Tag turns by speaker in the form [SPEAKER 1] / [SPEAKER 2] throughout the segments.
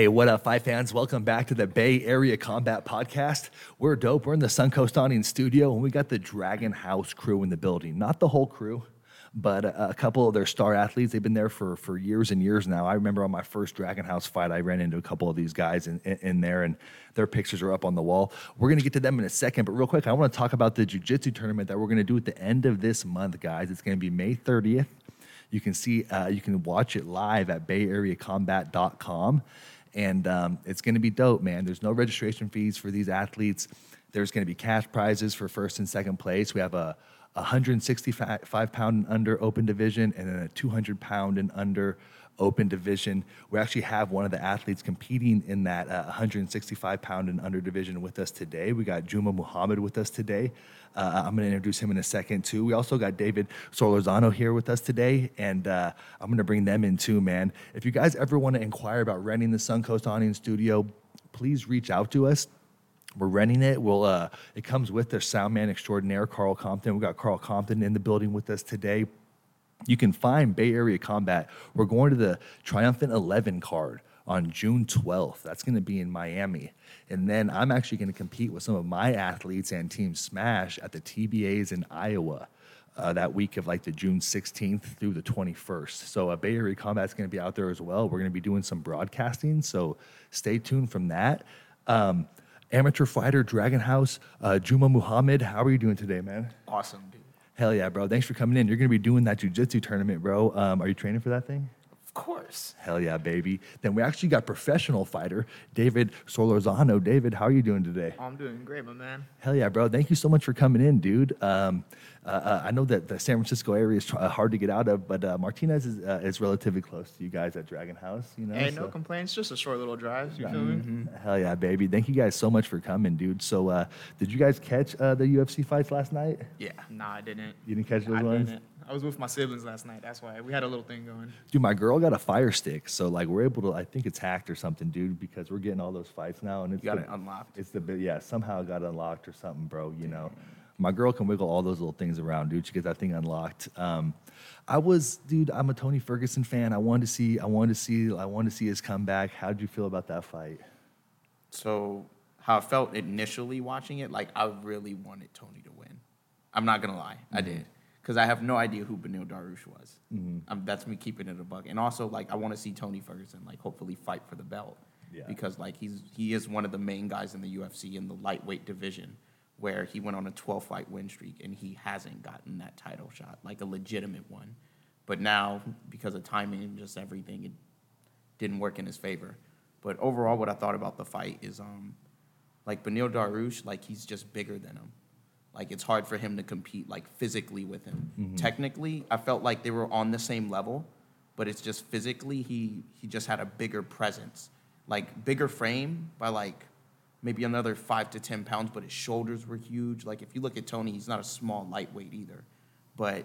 [SPEAKER 1] Hey, what up, Fight fans? Welcome back to the Bay Area Combat Podcast. We're dope. We're in the Suncoast Awning studio, and we got the Dragon House crew in the building. Not the whole crew, but a, a couple of their star athletes. They've been there for, for years and years now. I remember on my first Dragon House fight, I ran into a couple of these guys in, in, in there, and their pictures are up on the wall. We're going to get to them in a second, but real quick, I want to talk about the Jiu Jitsu tournament that we're going to do at the end of this month, guys. It's going to be May 30th. You can see, uh, you can watch it live at bayareacombat.com. And um, it's going to be dope, man. There's no registration fees for these athletes. There's going to be cash prizes for first and second place. We have a 165 pound and under open division and then a 200 pound and under open division. We actually have one of the athletes competing in that uh, 165 pound and under division with us today. We got Juma Muhammad with us today. Uh, I'm going to introduce him in a second too. We also got David Solorzano here with us today, and uh, I'm going to bring them in too, man. If you guys ever want to inquire about renting the Suncoast Awning Studio, please reach out to us. We're renting it. We'll. Uh, it comes with their sound man extraordinaire, Carl Compton. We got Carl Compton in the building with us today. You can find Bay Area Combat. We're going to the Triumphant 11 card on June 12th. That's going to be in Miami. And then I'm actually going to compete with some of my athletes and Team Smash at the TBAs in Iowa. Uh, that week of like the June 16th through the 21st. So uh, Bay Area Combat is going to be out there as well. We're going to be doing some broadcasting, so stay tuned from that. Um, amateur fighter Dragon House, uh, Juma Muhammad, how are you doing today, man?
[SPEAKER 2] Awesome, dude.
[SPEAKER 1] Hell yeah, bro. Thanks for coming in. You're going to be doing that jiu-jitsu tournament, bro. Um, are you training for that thing?
[SPEAKER 2] Of course.
[SPEAKER 1] Hell yeah, baby. Then we actually got professional fighter David Solorzano. David, how are you doing today?
[SPEAKER 2] I'm doing great, my man.
[SPEAKER 1] Hell yeah, bro. Thank you so much for coming in, dude. Um, uh, uh, I know that the San Francisco area is tr- uh, hard to get out of, but uh, Martinez is, uh, is relatively close to you guys at Dragon House. You know,
[SPEAKER 2] Hey, no complaints. Just a short little drive. You feel me?
[SPEAKER 1] Hell yeah, baby. Thank you guys so much for coming, dude. So, uh, did you guys catch uh, the UFC fights last night?
[SPEAKER 2] Yeah. Nah, I didn't.
[SPEAKER 1] You didn't catch those
[SPEAKER 2] I
[SPEAKER 1] ones?
[SPEAKER 2] didn't. I was with my siblings last night. That's why we had a little thing going.
[SPEAKER 1] Dude, my girl got a fire stick, so like we're able to. I think it's hacked or something, dude, because we're getting all those fights now, and it's
[SPEAKER 2] You got
[SPEAKER 1] the-
[SPEAKER 2] it unlocked.
[SPEAKER 1] It's the bit- yeah, somehow it got unlocked or something, bro. You know, my girl can wiggle all those little things around, dude. She gets that thing unlocked. Um, I was, dude. I'm a Tony Ferguson fan. I wanted to see. I wanted to see. I wanted to see his comeback. How did you feel about that fight?
[SPEAKER 2] So, how I felt initially watching it, like I really wanted Tony to win. I'm not gonna lie, I did, because I have no idea who Beneil Dariush was. Um, that's me keeping it a bug. And also, like, I want to see Tony Ferguson, like, hopefully fight for the belt,
[SPEAKER 1] Yeah.
[SPEAKER 2] because like he's he is one of the main guys in the UFC in the lightweight division, where he went on a 12 fight win streak and he hasn't gotten that title shot, like a legitimate one. But now, because of timing and just everything, it didn't work in his favor. But overall, what I thought about the fight is, um, like Beneil Dariush, like he's just bigger than him. Like it's hard for him to compete like physically with him. Mm-hmm. Technically, I felt like they were on the same level, but it's just physically he he just had a bigger presence, like bigger frame by like maybe another five to ten pounds, but his shoulders were huge. Like if you look at Tony, he's not a small lightweight either, but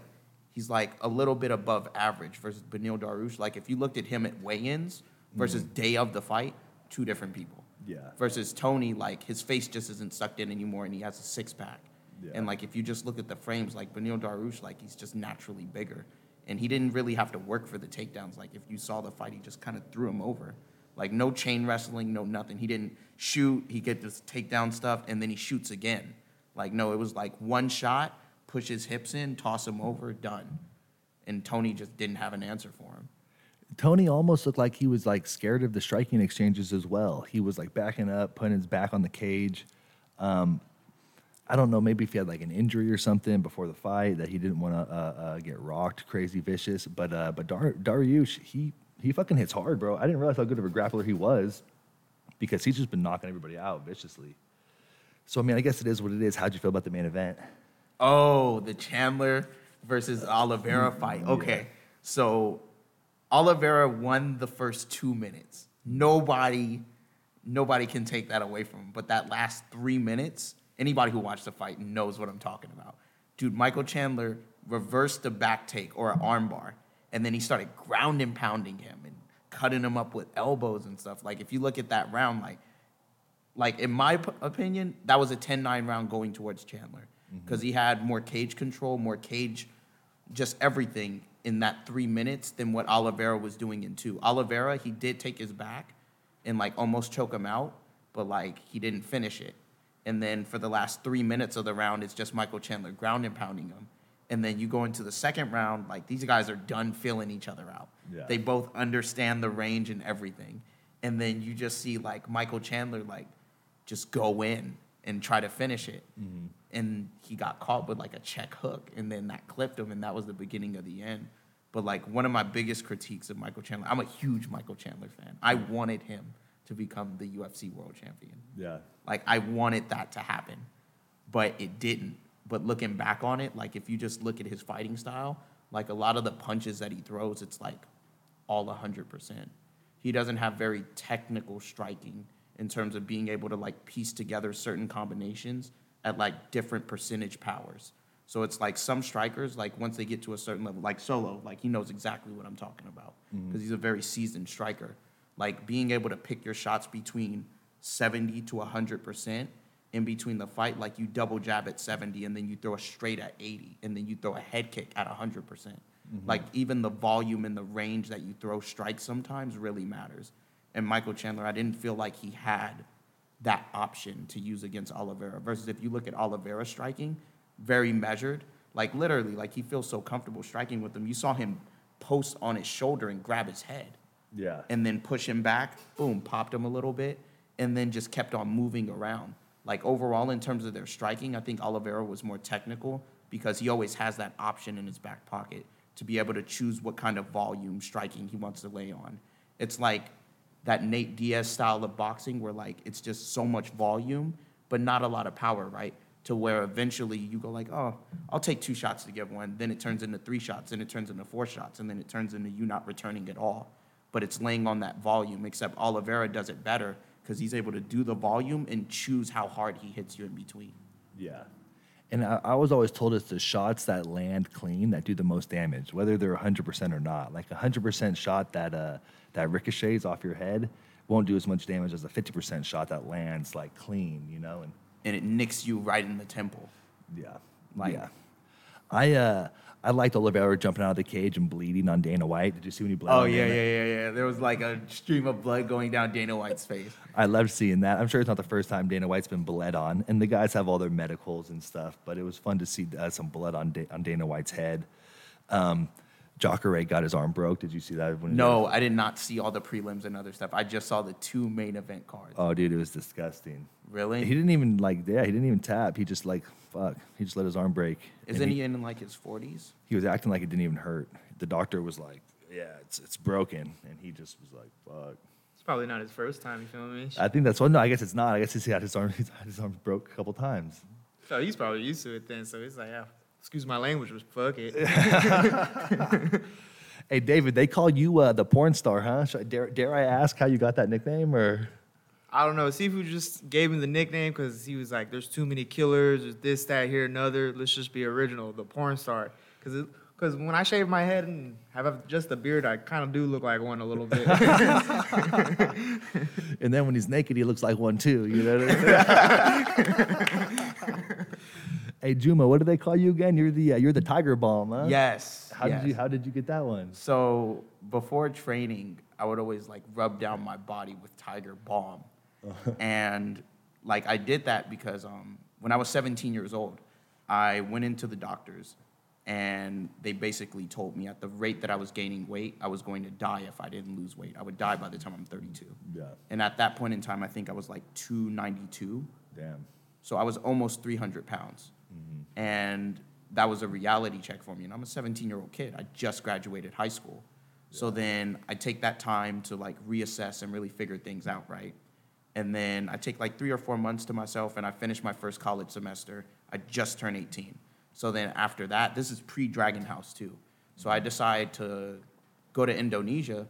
[SPEAKER 2] he's like a little bit above average versus Beneil Dariush. Like if you looked at him at weigh-ins versus mm-hmm. day of the fight, two different people.
[SPEAKER 1] Yeah.
[SPEAKER 2] Versus Tony, like his face just isn't sucked in anymore, and he has a six pack.
[SPEAKER 1] Yeah.
[SPEAKER 2] And like if you just look at the frames, like Beneil Dariush, like he's just naturally bigger, and he didn't really have to work for the takedowns. Like if you saw the fight, he just kind of threw him over. Like no chain wrestling, no nothing. He didn't shoot. He get this takedown stuff, and then he shoots again. Like no, it was like one shot, push his hips in, toss him over, done. And Tony just didn't have an answer for him.
[SPEAKER 1] Tony almost looked like he was like scared of the striking exchanges as well. He was like backing up, putting his back on the cage. Um, I don't know, maybe if he had like an injury or something before the fight that he didn't want to uh, uh, get rocked, crazy vicious. But uh, but Dar- Dariush, he he fucking hits hard, bro. I didn't realize how good of a grappler he was because he's just been knocking everybody out viciously. So I mean, I guess it is what it is. How'd you feel about the main event?
[SPEAKER 2] Oh, the Chandler versus Oliveira fight. Okay. So Oliveira won the first two minutes. Nobody, nobody can take that away from him. But that last three minutes, anybody who watched the fight knows what I'm talking about. Dude, Michael Chandler reversed the back take or an armbar, and then he started ground and pounding him and cutting him up with elbows and stuff. Like if you look at that round, like like in my p- opinion, that was a 10-9 round going towards Chandler mm-hmm. because he had more cage control, more cage, just everything in that three minutes than what Oliveira was doing in two. Oliveira, he did take his back, and like almost choke him out, but like he didn't finish it. And then for the last three minutes of the round, it's just Michael Chandler ground and pounding him. And then you go into the second round, like these guys are done filling each other out.
[SPEAKER 1] Yeah.
[SPEAKER 2] They both understand the range and everything. And then you just see like Michael Chandler like just go in and try to finish it. Mm-hmm. And he got caught with like a check hook, and then that clipped him, and that was the beginning of the end. But like one of my biggest critiques of Michael Chandler, I'm a huge Michael Chandler fan. I mm. wanted him to become the UFC world champion.
[SPEAKER 1] Yeah.
[SPEAKER 2] Like I wanted that to happen, but it didn't. But looking back on it, like if you just look at his fighting style, like a lot of the punches that he throws, it's like all 100%. He doesn't have very technical striking in terms of being able to like piece together certain combinations at like different percentage powers. So it's like some strikers, like once they get to a certain level, like Solo, like he knows exactly what I'm talking about mm-hmm. because he's a very seasoned striker. Like being able to pick your shots between 70 to 100% in between the fight, like you double jab at 70 and then you throw a straight at 80 and then you throw a head kick at 100%. percent mm-hmm. Like even the volume and the range that you throw strikes sometimes really matters. And Michael Chandler, I didn't feel like he had that option to use against Oliveira. Versus if you look at Oliveira striking, very measured. Like literally, like he feels so comfortable striking with him. You saw him post on his shoulder and grab his head
[SPEAKER 1] Yeah.
[SPEAKER 2] and then push him back, boom, popped him a little bit, and then just kept on moving around. Like overall, in terms of their striking, I think Oliveira was more technical because he always has that option in his back pocket to be able to choose what kind of volume striking he wants to lay on. It's like that Nate Diaz style of boxing where like it's just so much volume, but not a lot of power, right? To where eventually you go like, oh, I'll take two shots to give one. Then it turns into three shots, then it turns into four shots, and then it turns into you not returning at all but it's laying on that volume, except Oliveira does it better because he's able to do the volume and choose how hard he hits you in between.
[SPEAKER 1] Yeah. And I, I was always told it's the shots that land clean that do the most damage, whether they're 100% or not. Like a 100% shot that, uh, that ricochets off your head won't do as much damage as a 50% shot that lands like clean, you know? And
[SPEAKER 2] And it nicks you right in the temple.
[SPEAKER 1] yeah.
[SPEAKER 2] Like-
[SPEAKER 1] yeah. I, uh, I liked Oliveira jumping out of the cage and bleeding on Dana White. Did you see when he bled?
[SPEAKER 2] Oh,
[SPEAKER 1] on
[SPEAKER 2] yeah,
[SPEAKER 1] Dana?
[SPEAKER 2] yeah, yeah, yeah. There was like a stream of blood going down Dana White's face.
[SPEAKER 1] I loved seeing that. I'm sure it's not the first time Dana White's been bled on, and the guys have all their medicals and stuff. But it was fun to see uh, some blood on da- on Dana White's head. Um, Jacare got his arm broke. Did you see that?
[SPEAKER 2] No, I did not see all the prelims and other stuff. I just saw the two main event cards.
[SPEAKER 1] Oh, dude, it was disgusting.
[SPEAKER 2] Really?
[SPEAKER 1] He didn't even like. Yeah, he didn't even tap. He just like fuck. He just let his arm break.
[SPEAKER 2] Isn't he in like his 40s?
[SPEAKER 1] He was acting like it didn't even hurt. The doctor was like, "Yeah, it's it's broken," and he just was like, "Fuck."
[SPEAKER 3] It's probably not his first time. You feel me?
[SPEAKER 1] I think that's what. No, I guess it's not. I guess he's had his arm. He's had his arm broke a couple times.
[SPEAKER 3] So he's probably used to it then. So he's like, yeah, excuse my language, but fuck it.
[SPEAKER 1] Hey, David, they call you uh, the porn star, huh? Should I, dare, dare I ask how you got that nickname? Or
[SPEAKER 3] I don't know. Sifu just gave him the nickname because he was like, "There's too many killers. There's this, that, here, another. Let's just be original, the porn star." Because because when I shave my head and have just a beard, I kind of do look like one a little bit.
[SPEAKER 1] and then when he's naked, he looks like one too. You know. Hey, Juma, what do they call you again? You're the uh, you're the Tiger Bomb, huh?
[SPEAKER 2] Yes.
[SPEAKER 1] How
[SPEAKER 2] yes.
[SPEAKER 1] did you How did you get that one?
[SPEAKER 2] So before training, I would always like rub down my body with Tiger Balm, and like I did that because um, when I was 17 years old, I went into the doctors, and they basically told me at the rate that I was gaining weight, I was going to die if I didn't lose weight. I would die by the time I'm 32.
[SPEAKER 1] Yeah.
[SPEAKER 2] And at that point in time, I think I was like 292.
[SPEAKER 1] Damn.
[SPEAKER 2] So I was almost 300 pounds. And that was a reality check for me. And I'm a 17 year old kid. I just graduated high school. So then I take that time to like reassess and really figure things out, right? And then I take like three or four months to myself and I finish my first college semester. I just turned 18. So then after that, this is pre Dragon House too. So I decide to go to Indonesia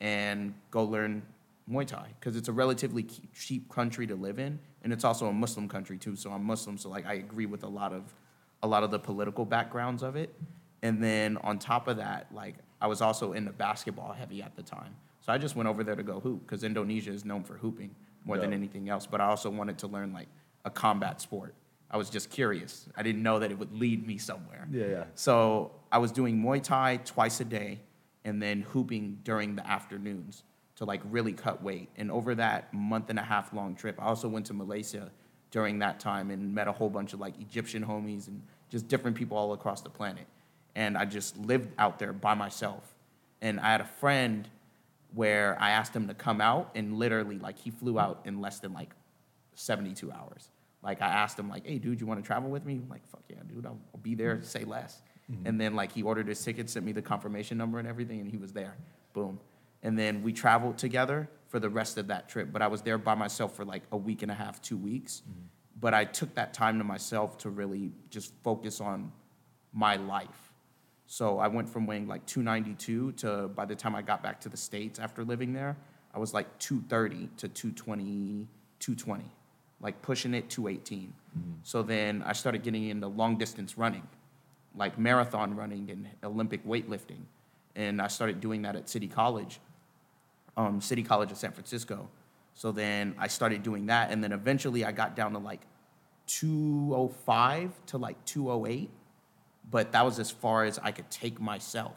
[SPEAKER 2] and go learn Muay Thai because it's a relatively cheap country to live in, and it's also a Muslim country too. So I'm Muslim, so like I agree with a lot of a lot of the political backgrounds of it. And then on top of that, like I was also into basketball heavy at the time, so I just went over there to go hoop because Indonesia is known for hooping more than anything else. But I also wanted to learn like a combat sport. I was just curious. I didn't know that it would lead me somewhere.
[SPEAKER 1] Yeah, yeah.
[SPEAKER 2] So I was doing Muay Thai twice a day and then hooping during the afternoons to like really cut weight. And over that month and a half long trip, I also went to Malaysia during that time and met a whole bunch of like Egyptian homies and just different people all across the planet. And I just lived out there by myself. And I had a friend where I asked him to come out and literally like he flew out in less than like 72 hours. Like I asked him like, "Hey, dude, you want to travel with me?" I'm like, "Fuck yeah, dude, I'll, I'll be there. Say less." Mm-hmm. And then like he ordered his ticket, sent me the confirmation number and everything, and he was there. Boom. And then we traveled together for the rest of that trip. But I was there by myself for like a week and a half, two weeks. Mm-hmm. But I took that time to myself to really just focus on my life. So I went from weighing like 292 to by the time I got back to the States after living there, I was like 230 to 220, 220, like pushing it 218. So then I started getting into long distance running, like marathon running and Olympic weightlifting. And I started doing that at City College, um, City College of San Francisco. So then I started doing that. And then eventually I got down to like 205 to like 208 but that was as far as I could take myself.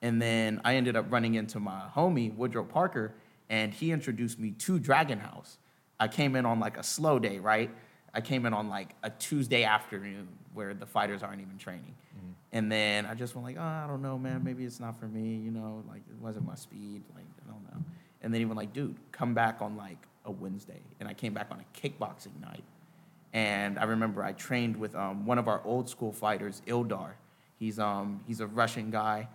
[SPEAKER 2] And then I ended up running into my homie, Woodrow Parker, and he introduced me to Dragon House. I came in on like a slow day, right? I came in on like a Tuesday afternoon where the fighters aren't even training. Mm-hmm. And then I just went like, oh, I don't know, man, maybe it's not for me, you know, like it wasn't my speed, like I don't know. And then he went like, dude, come back on like a Wednesday. And I came back on a kickboxing night. And I remember I trained with um, one of our old school fighters, Ildar. He's, um, he's a Russian guy,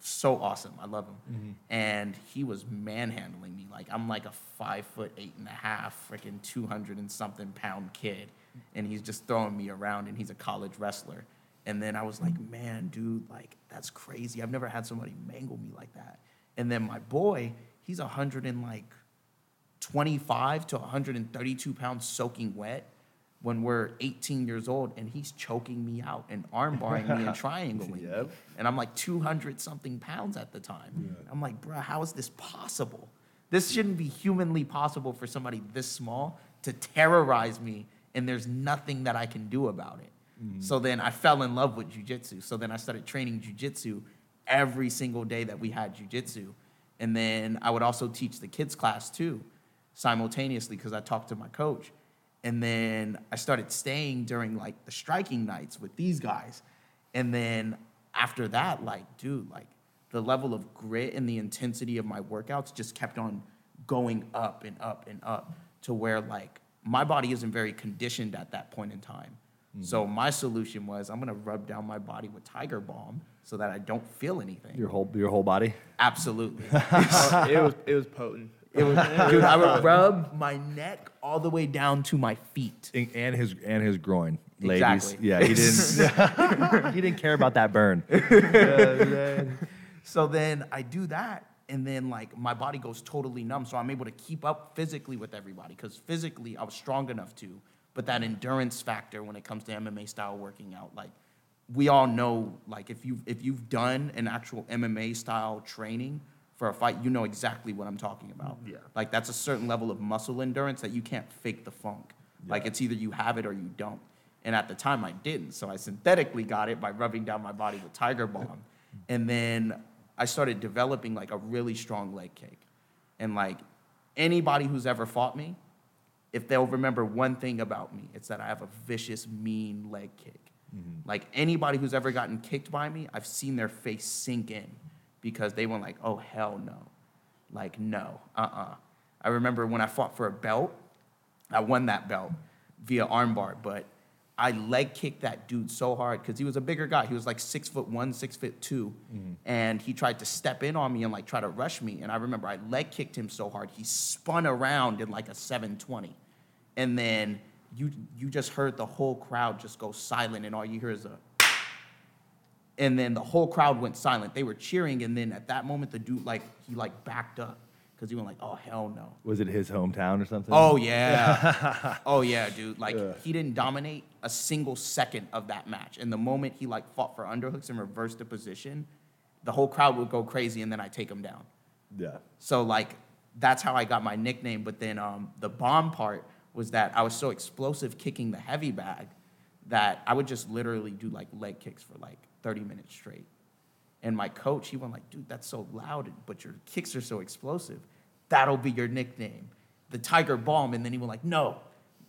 [SPEAKER 2] so awesome. I love him. And he was manhandling me. Like, I'm like a five foot eight and a half, freaking 200 and something pound kid. And he's just throwing me around, and he's a college wrestler. And then I was like, man, dude, like, that's crazy. I've never had somebody mangle me like that. And then my boy, he's 100 and like 25 to 132 pounds soaking wet when we're 18 years old and he's choking me out and armbarring me and triangling me. And I'm like 200 something pounds at the time. I'm like, bruh, how is this possible? This shouldn't be humanly possible for somebody this small to terrorize me and there's nothing that I can do about it. Mm-hmm. So then I fell in love with jujitsu. So then I started training jujitsu every single day that we had jujitsu. And then I would also teach the kids class too, simultaneously, because I talked to my coach. And then I started staying during like the striking nights with these guys. And then after that, like, dude, like the level of grit and the intensity of my workouts just kept on going up and up and up to where like my body isn't very conditioned at that point in time. Mm-hmm. So my solution was I'm gonna rub down my body with Tiger Balm so that I don't feel anything.
[SPEAKER 1] Your whole your whole body.
[SPEAKER 2] Absolutely.
[SPEAKER 3] It was it was potent.
[SPEAKER 2] It was, dude, I would rub my neck all the way down to my feet.
[SPEAKER 1] And- And his and his groin, ladies.
[SPEAKER 2] Exactly.
[SPEAKER 1] Yeah, he didn't. he didn't care about that burn.
[SPEAKER 2] So then I do that, and then like my body goes totally numb. So I'm able to keep up physically with everybody because physically I was strong enough to. But that endurance factor when it comes to MMA style working out, like we all know, like if you if you've done an actual MMA style training for a fight, you know exactly what I'm talking about.
[SPEAKER 3] Yeah.
[SPEAKER 2] Like that's a certain level of muscle endurance that you can't fake the funk. Like it's either you have it or you don't. And at the time I didn't, so I synthetically got it by rubbing down my body with Tiger Balm. and then I started developing like a really strong leg kick. And like anybody who's ever fought me, if they'll remember one thing about me, it's that I have a vicious, mean leg kick. Mm-hmm. Like anybody who's ever gotten kicked by me, I've seen their face sink in because they went like, "Oh hell no," like no, uh-uh. I remember when I fought for a belt, I won that belt via armbar, but I leg kicked that dude so hard because he was a bigger guy. He was like six foot one, six foot 2 mm-hmm. and he tried to step in on me and like try to rush me. And I remember I leg kicked him so hard he spun around in like a 720, and then you you just heard the whole crowd just go silent, and all you hear is a and then the whole crowd went silent. They were cheering, and then at that moment, the dude like he like backed up because he went like, "Oh hell no!"
[SPEAKER 1] Was it his hometown or something?
[SPEAKER 2] Oh yeah, oh yeah, dude. Like he didn't dominate a single second of that match. And the moment he like fought for underhooks and reversed the position, the whole crowd would go crazy, and then I take him down.
[SPEAKER 1] yeah.
[SPEAKER 2] So like that's how I got my nickname. But then um, the bomb part was that I was so explosive kicking the heavy bag that I would just literally do like leg kicks for like 30 minutes straight. And my coach, he went like, dude, that's so loud, but your kicks are so explosive. that'll be your nickname, the Tiger Bomb. And then he went like, no,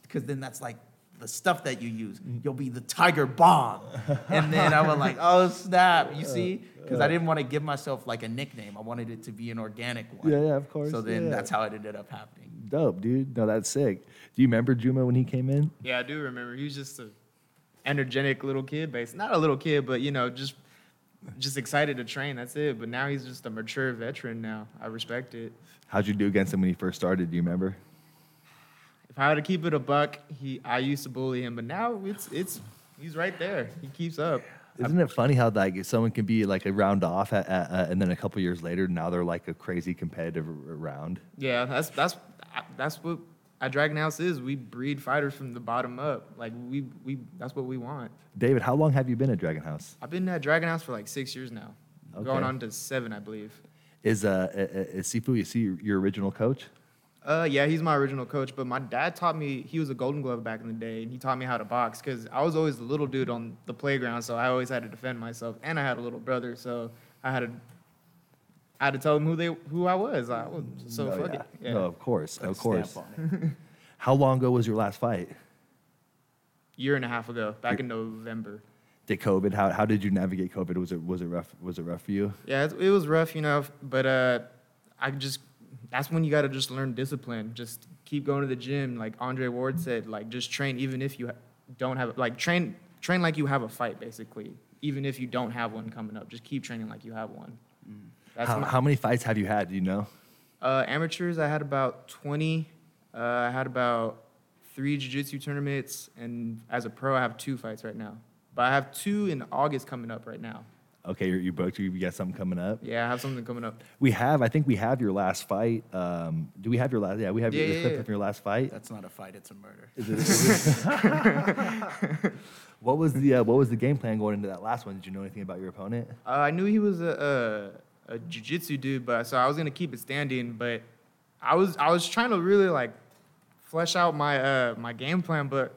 [SPEAKER 2] because then that's like the stuff that you use. Mm. You'll be the Tiger Bomb. And then I was like, oh snap, you see? Because I didn't want to give myself like a nickname. I wanted it to be an organic one.
[SPEAKER 1] Yeah, yeah, of course,
[SPEAKER 2] So then
[SPEAKER 1] yeah.
[SPEAKER 2] that's how it ended up happening.
[SPEAKER 1] Dope, dude. No, that's sick. Do you remember Juma when he came in?
[SPEAKER 3] Yeah, I do remember. He was just a energetic little kid, base. Not a little kid, but you know, just just excited to train. That's it. But now he's just a mature veteran. Now I respect it.
[SPEAKER 1] How'd you do against him when he first started? Do you remember?
[SPEAKER 3] If I had to keep it a buck, he I used to bully him, but now it's it's he's right there. He keeps up.
[SPEAKER 1] Isn't it funny how like someone can be like a round off at, at, uh, and then a couple years later now they're like a crazy competitive round?
[SPEAKER 3] Yeah, that's that's that's what at Dragon House is. We breed fighters from the bottom up. Like we we that's what we want.
[SPEAKER 1] David, how long have you been at Dragon House?
[SPEAKER 3] I've been at Dragon House for like six years now, going on to seven, I believe.
[SPEAKER 1] Is uh is Sifu is he your original coach?
[SPEAKER 3] Uh, yeah, he's my original coach, but my dad taught me. He was a Golden Glove back in the day, and he taught me how to box because I was always the little dude on the playground, so I always had to defend myself, and I had a little brother, so I had to. I had to tell them who they who I was. I was so
[SPEAKER 1] No,
[SPEAKER 3] fuck
[SPEAKER 1] yeah.
[SPEAKER 3] it. Yeah.
[SPEAKER 1] No, of course,
[SPEAKER 2] Put
[SPEAKER 1] of course.
[SPEAKER 2] stamp on it.
[SPEAKER 1] How long ago was your last fight?
[SPEAKER 3] Year and a half ago, back in November.
[SPEAKER 1] Did COVID? How, how did you navigate COVID? Was it was it rough? Was it rough for you?
[SPEAKER 3] Yeah, it, it was rough, you know, but uh, I just that's when you got to just learn discipline. Just keep going to the gym, like Andre Ward said. Like just train, even if you ha- don't have like train train like you have a fight, basically. Even if you don't have one coming up, just keep training like you have one. That's
[SPEAKER 1] How,
[SPEAKER 3] my,
[SPEAKER 1] how many fights have you had? Do you know?
[SPEAKER 3] uh, amateurs. I had about twenty. Uh, I had about three jiu-jitsu tournaments, and as a pro, I have two fights right now. But I have two in August coming up right now.
[SPEAKER 1] Okay, you're, you booked. You got something coming up.
[SPEAKER 3] Yeah, I have something coming up.
[SPEAKER 1] We have. I think we have your last fight. Um, do we have your last? Yeah, we have
[SPEAKER 3] Yeah,
[SPEAKER 1] your
[SPEAKER 3] yeah,
[SPEAKER 1] clip
[SPEAKER 3] yeah.
[SPEAKER 1] of your last fight.
[SPEAKER 2] That's not a fight, it's a murder.
[SPEAKER 1] Is it- what was the uh, What was the game plan going into that last one? Did you know anything about your opponent?
[SPEAKER 3] Uh, I knew he was a, a, a jiu-jitsu dude, but so I was gonna keep it standing. But I was I was trying to really like flesh out my uh, my game plan. But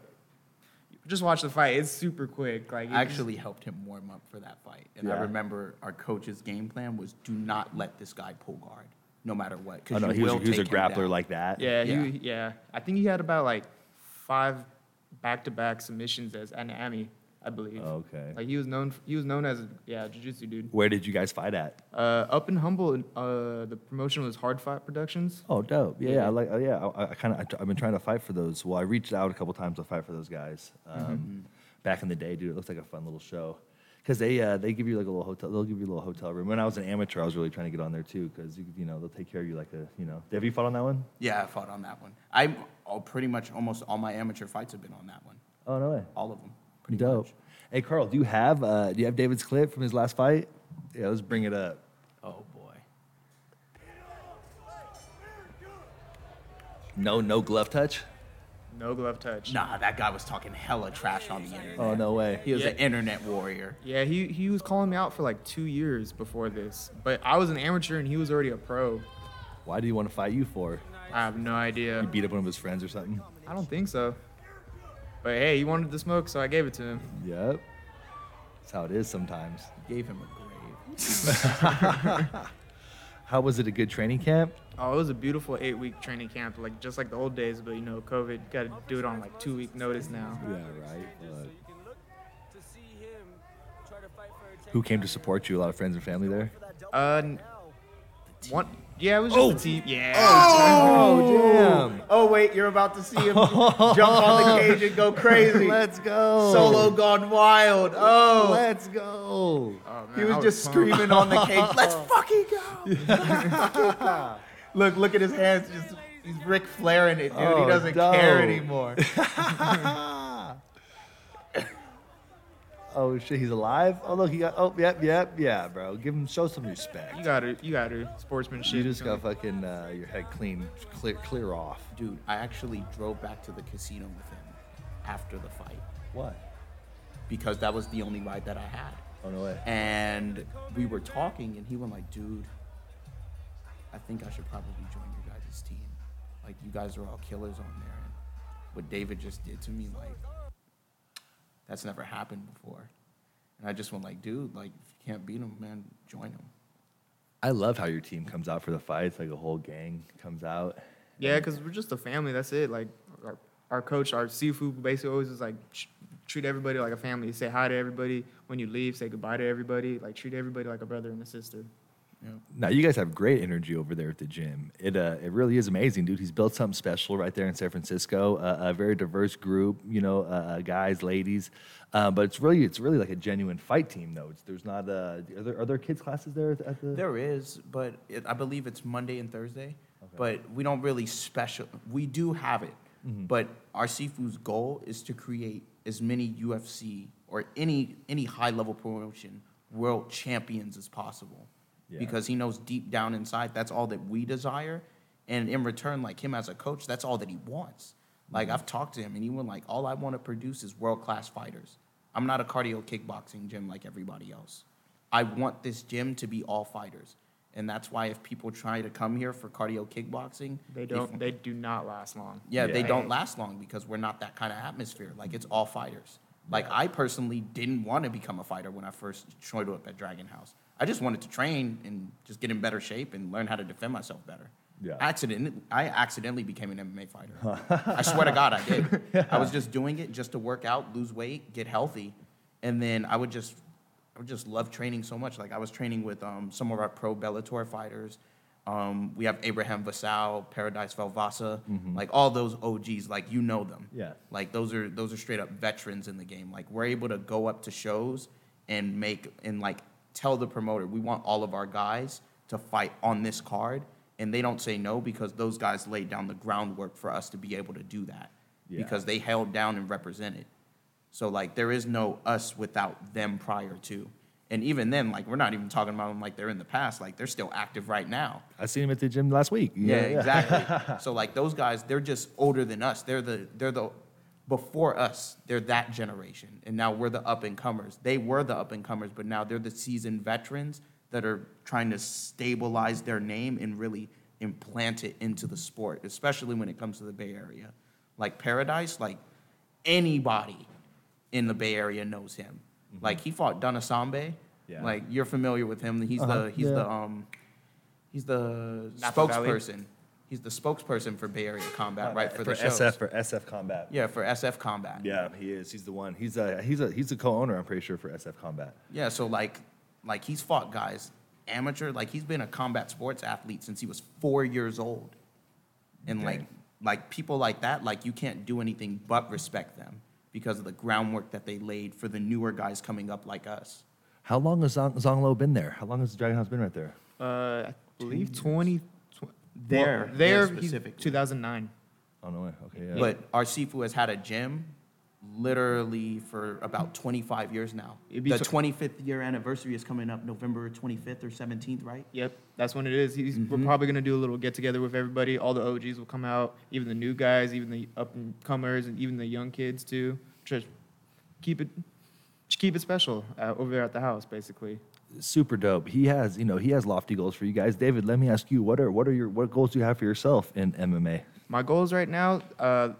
[SPEAKER 3] just watch the fight; it's super quick. Like it
[SPEAKER 2] I
[SPEAKER 3] just-
[SPEAKER 2] actually helped him warm up for that fight. And
[SPEAKER 1] Yeah.
[SPEAKER 2] I remember our coach's game plan was do not let this guy pull guard, no matter what.
[SPEAKER 1] Oh no,
[SPEAKER 2] you
[SPEAKER 1] he was,
[SPEAKER 2] will
[SPEAKER 1] he was a
[SPEAKER 2] take him
[SPEAKER 1] grappler
[SPEAKER 2] down.
[SPEAKER 1] like that.
[SPEAKER 3] yeah,
[SPEAKER 2] Yeah.
[SPEAKER 3] He, yeah. I think he had about like five back-to-back submissions as an Ami, I believe.
[SPEAKER 1] Okay.
[SPEAKER 3] Like he was known he was known as a, yeah jiu-jitsu dude.
[SPEAKER 1] Where did you guys fight at?
[SPEAKER 3] Uh, up in Humble, uh, the promotion was Hard Fight Productions.
[SPEAKER 1] Oh, dope. Yeah, yeah.
[SPEAKER 3] Yeah.
[SPEAKER 1] I like. Uh, yeah, I, I kind of. I've been trying to fight for those. Well, I reached out a couple times to fight for those guys. Um, Back in the day, dude, it looks like a fun little show. Cause they uh, they give you like a little hotel. They'll give you a little hotel room. When I was an amateur, I was really trying to get on there too, cause you, you know they'll take care of you like a you know. Have you fought on that one?
[SPEAKER 2] Yeah, I fought on that one. I all, pretty much almost all my amateur fights have been on that one.
[SPEAKER 1] Oh no way.
[SPEAKER 2] All of them. Pretty
[SPEAKER 1] Dope.
[SPEAKER 2] much.
[SPEAKER 1] Hey Carl, do you have uh, do you have David's clip from his last fight? Yeah, let's bring it up.
[SPEAKER 2] Oh boy.
[SPEAKER 1] No, no glove touch.
[SPEAKER 3] No glove touch.
[SPEAKER 2] Nah, that guy was talking hella trash on the internet.
[SPEAKER 1] Oh no way.
[SPEAKER 2] He was
[SPEAKER 3] Yeah.
[SPEAKER 2] an internet warrior.
[SPEAKER 3] Yeah, he, he was calling me out for like two years before this. But I was an amateur and he was already a pro.
[SPEAKER 1] Why do you want to fight you for?
[SPEAKER 3] I have no idea.
[SPEAKER 1] You beat up one of his friends or something?
[SPEAKER 3] I don't think so. But hey, he wanted the smoke, so I gave it to him.
[SPEAKER 1] Yep. That's how it is sometimes.
[SPEAKER 2] Gave him a grave.
[SPEAKER 1] How was it a good training camp?
[SPEAKER 3] Oh, it was a beautiful eight week training camp, like just like the old days, but you know, COVID got to do it on like two week notice now.
[SPEAKER 1] Yeah, right. Who came to support you? A lot of friends and family there.
[SPEAKER 3] Uh, one, yeah, it was just
[SPEAKER 1] Oh.
[SPEAKER 3] a team. Yeah.
[SPEAKER 1] Oh, oh damn!
[SPEAKER 2] Oh wait, you're about to see him jump on the cage and go crazy.
[SPEAKER 1] Let's go.
[SPEAKER 2] Solo gone wild. Oh,
[SPEAKER 1] Let's go.
[SPEAKER 3] Oh, man,
[SPEAKER 2] he
[SPEAKER 3] I
[SPEAKER 2] was just
[SPEAKER 3] pumped.
[SPEAKER 2] screaming on the cage. Let's fucking go. Let's fucking go. Look, look at his hands. Just he's Ric Flairing it, dude.
[SPEAKER 1] Oh,
[SPEAKER 2] he doesn't
[SPEAKER 1] dope.
[SPEAKER 2] care anymore.
[SPEAKER 1] oh shit, he's alive. Oh look, he got. Oh yep, yep, yeah, bro. Give him, show some respect.
[SPEAKER 3] You got it. You got it. Sportsmanship.
[SPEAKER 1] You just got fucking uh, your head clean, clear, clear off.
[SPEAKER 2] Dude, I actually drove back to the casino with him after the fight
[SPEAKER 1] What?
[SPEAKER 2] because that was the only ride that I had.
[SPEAKER 1] Oh no way.
[SPEAKER 2] And we were talking, and he went like, "Dude, I think I should probably join your guys' team. Like, you guys are all killers on there." And what David just did to me, like, that's never happened before. And I just went like, "Dude, like, if you can't beat him, man, join him."
[SPEAKER 1] I love how your team comes out for the fights. Like a whole gang comes out.
[SPEAKER 3] Yeah, because we're just a family. That's it. Like our, our coach, our Sifu, basically always is like sh- treat everybody like a family. Say hi to everybody when you leave. Say goodbye to everybody. Like treat everybody like a brother and a sister.
[SPEAKER 1] Now you guys have great energy over there at the gym. It uh, it really is amazing, dude. He's built something special right there in San Francisco. Uh, a very diverse group, you know, uh, uh, guys, ladies. Uh, but it's really it's really like a genuine fight team, though. It's, there's not uh, are there are there kids classes there at the?
[SPEAKER 2] There is, but it, I believe it's Monday and Thursday. But we don't really special. We do have it, but our Sifu's goal is to create as many UFC or any any high level promotion world champions as possible,
[SPEAKER 1] Yeah.
[SPEAKER 2] because he knows deep down inside that's all that we desire, and in return, like him as a coach, that's all that he wants. Like mm-hmm. I've talked to him, and he went like, all I want to produce is world class fighters. I'm not a cardio kickboxing gym like everybody else. I want this gym to be all fighters. And that's why if people try to come here for cardio kickboxing,
[SPEAKER 3] They don't. They do not last long.
[SPEAKER 2] yeah, they
[SPEAKER 1] Yeah.
[SPEAKER 2] don't last long because we're not that kind of atmosphere. Like it's all fighters. Like I personally didn't want to become a fighter when I first showed up at Dragon House. I just wanted to train and just get in better shape and learn how to defend myself better.
[SPEAKER 1] Yeah.
[SPEAKER 2] Accident, I accidentally became an MMA fighter. I swear to God, I did. I was just doing it just to work out, lose weight, get healthy, and then I would just, I would just love training so much. Like I was training with um, some of our pro Bellator fighters. Um, we have Abraham Vassal, Paradise Vaovasa, like all those OGs, like you know them.
[SPEAKER 1] Yeah.
[SPEAKER 2] Like those are those are straight up veterans in the game. Like we're able to go up to shows and make and like tell the promoter we want all of our guys to fight on this card, and they don't say no because those guys laid down the groundwork for us to be able to do that
[SPEAKER 1] Yeah.
[SPEAKER 2] because they held down and represented. So like there is no us without them prior to. And even then, like we're not even talking about them like they're in the past. Like they're still active right now.
[SPEAKER 1] I seen him at the gym last week.
[SPEAKER 2] Yeah, exactly. so like those guys, they're just older than us. They're the they're the before us. They're that generation, and now we're the up and comers. They were the up and comers, but now they're the seasoned veterans that are trying to stabilize their name and really implant it into the sport, especially when it comes to the Bay Area. Like Paradise, like anybody in the Bay Area knows him. Like he fought Donasambe.
[SPEAKER 1] Yeah.
[SPEAKER 2] Like you're familiar with him. He's
[SPEAKER 1] Uh-huh,
[SPEAKER 2] the he's
[SPEAKER 1] yeah.
[SPEAKER 2] the um he's the
[SPEAKER 3] Napa Valley?
[SPEAKER 2] Spokesperson. He's the spokesperson for Bay Area Combat, right? For,
[SPEAKER 1] Uh, for
[SPEAKER 2] the shows.
[SPEAKER 1] SF for SF Combat.
[SPEAKER 2] Yeah, for SF Combat.
[SPEAKER 1] Yeah, he is. He's the one. He's a he's a he's a co-owner. I'm pretty sure for SF Combat.
[SPEAKER 2] Yeah, so like like he's fought guys amateur, like he's been a combat sports athlete since he was 4 years old. And like
[SPEAKER 1] Dang.
[SPEAKER 2] like people like that, like you can't do anything but respect them because of the groundwork that they laid for the newer guys coming up like us.
[SPEAKER 1] How long has Zong, Zonglo been there? How long has Dragon House been right there?
[SPEAKER 3] Uh, I believe 20. Tw- there,
[SPEAKER 2] Well,
[SPEAKER 3] there,
[SPEAKER 2] yeah,
[SPEAKER 3] he's
[SPEAKER 2] specifically.
[SPEAKER 3] 2009.
[SPEAKER 1] Oh no way. Okay, yeah.
[SPEAKER 2] But our Sifu has had a gym literally for about 25 years now.
[SPEAKER 3] It'd be
[SPEAKER 2] The
[SPEAKER 3] tw-
[SPEAKER 2] 25th year anniversary is coming up November 25th or 17th, right?
[SPEAKER 3] Yep, that's when it is. He's, We're probably gonna do a little get together with everybody. All the OGs will come out, even the new guys, even the up and comers, and even the young kids too. Just keep it, just keep it special uh, over there at the house, basically.
[SPEAKER 1] Super dope. He has, you know, he has lofty goals for you guys. David, let me ask you, what are what are your what goals do you have for yourself in MMA?
[SPEAKER 3] My goals right now, uh,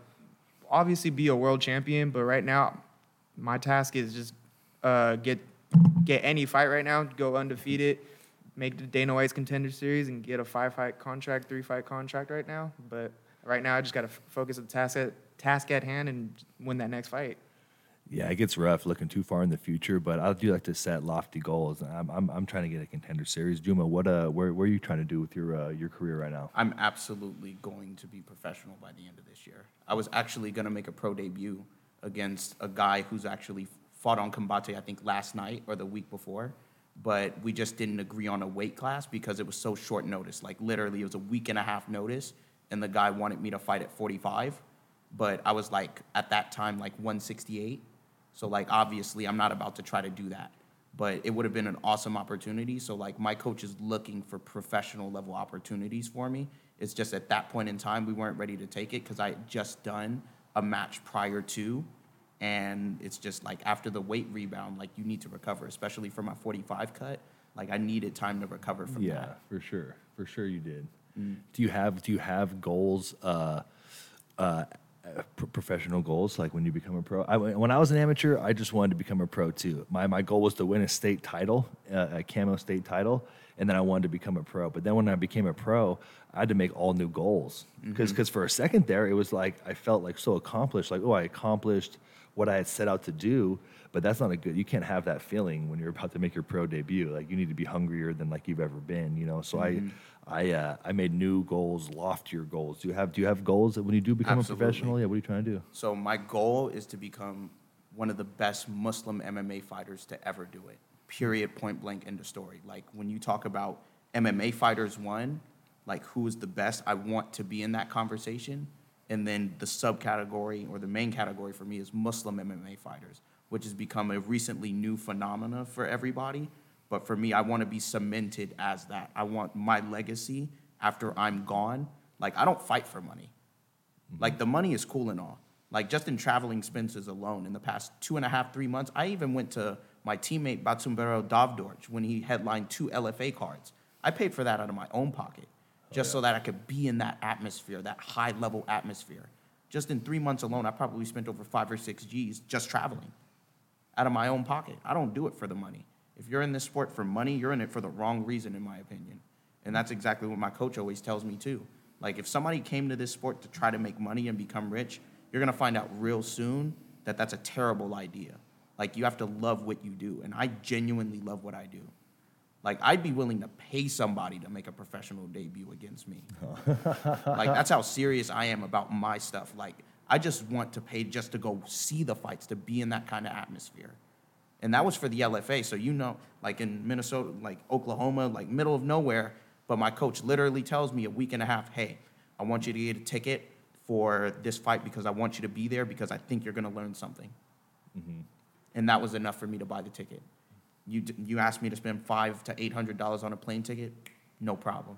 [SPEAKER 3] obviously, be a world champion. But right now, my task is just uh, get get any fight right now, go undefeated, make the Dana White's Contender Series, and get a five fight contract, three fight contract right now. But right now, I just got to f- focus on the task at task at hand and win that next fight.
[SPEAKER 1] Yeah, it gets rough looking too far in the future, but I do like to set lofty goals. I'm I'm, I'm trying to get a contender series. Juma, what uh, where where are you trying to do with your uh, your career right now?
[SPEAKER 2] I'm absolutely going to be professional by the end of this year. I was actually going to make a pro debut against a guy who's actually fought on Combate, I think, last night or the week before. But we just didn't agree on a weight class because it was so short notice. Like, literally, it was a week and a half notice, and the guy wanted me to fight at 45. But I was like, at that time, like 168. So, like, obviously, I'm not about to try to do that. But it would have been an awesome opportunity. So, like, my coach is looking for professional level opportunities for me. It's just at that point in time, we weren't ready to take it because I had just done a match prior to. And it's just like after the weight rebound, like you need to recover, especially for my 45 cut. Like I needed time to recover from
[SPEAKER 1] yeah,
[SPEAKER 2] that.
[SPEAKER 1] Yeah, for sure, for sure you did. Do you have do you have goals uh, uh, professional goals, like when you become a pro. I, when I was an amateur, I just wanted to become a pro too. My my goal was to win a state title, uh, a camo state title, and then I wanted to become a pro. But then when I became a pro, I had to make all new goals because because for a second there, it was like I felt like so accomplished, like oh, I accomplished what I had set out to do. But that's not a good. You can't have that feeling when you're about to make your pro debut. Like you need to be hungrier than like you've ever been. You know. So I, I, uh, I made new goals, loftier goals. Do you have Do you have goals that when you do become
[SPEAKER 2] Absolutely.
[SPEAKER 1] a professional? Yeah. What are you trying to do?
[SPEAKER 2] So my goal is to become one of the best Muslim MMA fighters to ever do it. Period. Point blank. End of story. Like when you talk about MMA fighters one, like who is the best, I want to be in that conversation. And then the subcategory or the main category for me is Muslim MMA fighters, which has become a recently new phenomena for everybody. But for me, I want to be cemented as that. I want my legacy after I'm gone. Like I don't fight for money. Mm-hmm. Like the money is cool and all. Like just in traveling expenses alone, in the past two and a half, three months, I even went to my teammate Batsumberel Dagvadorj when he headlined two LFA cards. I paid for that out of my own pocket, just so that I could be in that atmosphere, that high level atmosphere. Just in three months alone, I probably spent over five or six G's just traveling out of my own pocket. I don't do it for the money. If you're in this sport for money, you're in it for the wrong reason, in my opinion. And that's exactly what my coach always tells me too. Like if somebody came to this sport to try to make money and become rich, you're gonna find out real soon that that's a terrible idea. Like you have to love what you do, and I genuinely love what I do. Like I'd be willing to pay somebody to make a professional debut against me. like that's how serious I am about my stuff. Like I just want to pay just to go see the fights, to be in that kind of atmosphere. And that was for the LFA. So you know, like in Minnesota, like Oklahoma, like middle of nowhere. But my coach literally tells me a week and a half, hey, I want you to get a ticket for this fight because I want you to be there because I think you're gonna learn something. Mm-hmm. And that was enough for me to buy the ticket. You, d- you asked me to spend five to eight hundred dollars on a plane ticket, no problem.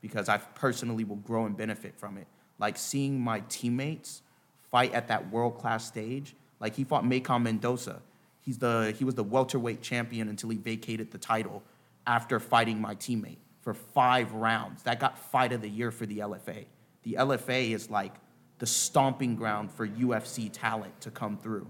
[SPEAKER 2] Because I personally will grow and benefit from it. Like seeing my teammates fight at that world class stage. Like he fought Maycon Mendonça. He's the he was the welterweight champion until he vacated the title after fighting my teammate for five rounds. That got fight of the year for the LFA. The LFA is like the stomping ground for UFC talent to come through.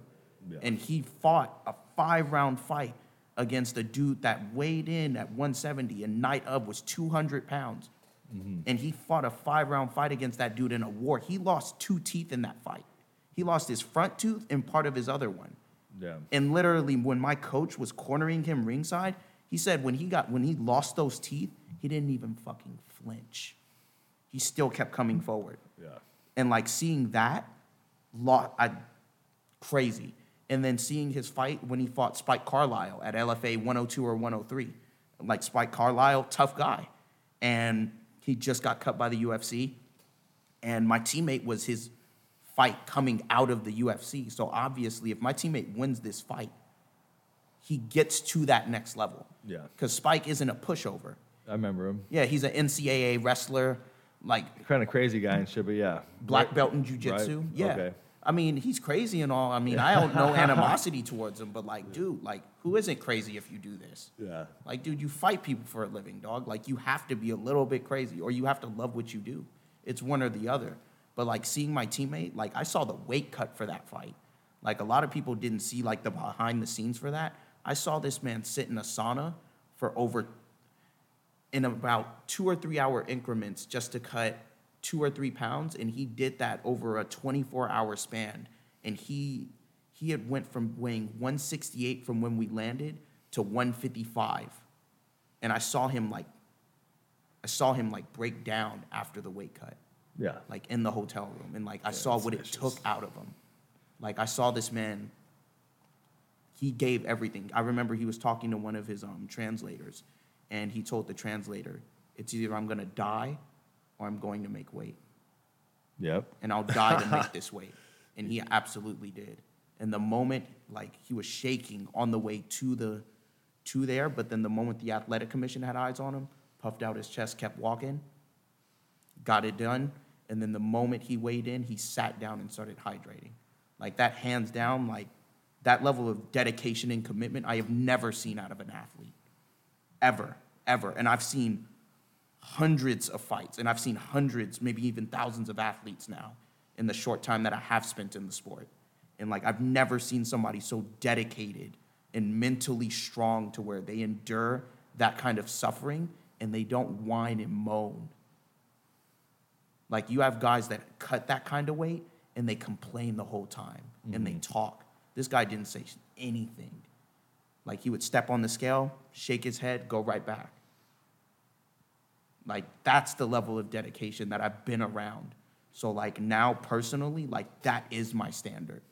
[SPEAKER 1] Yeah.
[SPEAKER 2] And he fought a five round fight against a dude that weighed in at 170 and night of was 200 pounds. Mm-hmm. And he fought a five round fight against that dude in a war. He lost two teeth in that fight. He lost his front tooth and part of his other one.
[SPEAKER 1] Yeah.
[SPEAKER 2] And literally, when my coach was cornering him ringside, he said when he got when he lost those teeth, he didn't even fucking flinch. He still kept coming forward.
[SPEAKER 1] Yeah.
[SPEAKER 2] And like seeing that, lo- I crazy. And then seeing his fight when he fought Spike Carlyle at LFA 102 or 103. Like Spike Carlyle, tough guy. And he just got cut by the UFC. And my teammate was his fight coming out of the UFC. So obviously, if my teammate wins this fight, he gets to that next level.
[SPEAKER 1] Yeah.
[SPEAKER 2] Because Spike isn't a pushover.
[SPEAKER 1] I remember him.
[SPEAKER 2] Yeah, he's an NCAA wrestler. Like
[SPEAKER 1] Kind of crazy guy and shit, but yeah.
[SPEAKER 2] black belt in jujitsu.
[SPEAKER 1] right,
[SPEAKER 2] Yeah.
[SPEAKER 1] okay.
[SPEAKER 2] I mean, he's crazy and all. I mean, I don't know animosity towards him, but like, dude, like, who isn't crazy if you do this?
[SPEAKER 1] Yeah.
[SPEAKER 2] Like, dude, you fight people for a living, dog. Like, you have to be a little bit crazy, or you have to love what you do. It's one or the other. But like, seeing my teammate, like, I saw the weight cut for that fight. Like, a lot of people didn't see like the behind the scenes for that. I saw this man sit in a sauna for over in about two or three hour increments just to cut two or three pounds and he did that over a 24 hour span. And he he had went from weighing 168 from when we landed to 155 and i saw him like i saw him like break down after the weight cut.
[SPEAKER 1] Yeah.
[SPEAKER 2] like in the hotel room and like i
[SPEAKER 1] Yeah,
[SPEAKER 2] saw what it took out of him. Like i saw this man he gave everything. I remember he was talking to one of his um, translators and he told the translator it's either i'm to die or i'm going to make weight.
[SPEAKER 1] Yep.
[SPEAKER 2] and i'll die to make this weight. And he absolutely did. And the moment like he was shaking on the way to the to there but then the moment the athletic commission had eyes on him puffed out his chest kept walking got it done. And then the moment he weighed in he sat down and started hydrating. Like that hands down like that level of dedication and commitment i have never seen out of an athlete. Ever ever. And i've seen hundreds of fights and i've seen hundreds maybe even thousands of athletes now in the short time that I have spent in the sport. And like I've never seen somebody so dedicated and mentally strong to where they endure that kind of suffering and they don't whine and moan. Like you have guys that cut that kind of weight and they complain the whole time and they mm-hmm. talk. This guy didn't say anything. Like he would step on the scale, shake his head, go right back. Like that's the level of dedication that I've been around. So like now personally, like that is my standard.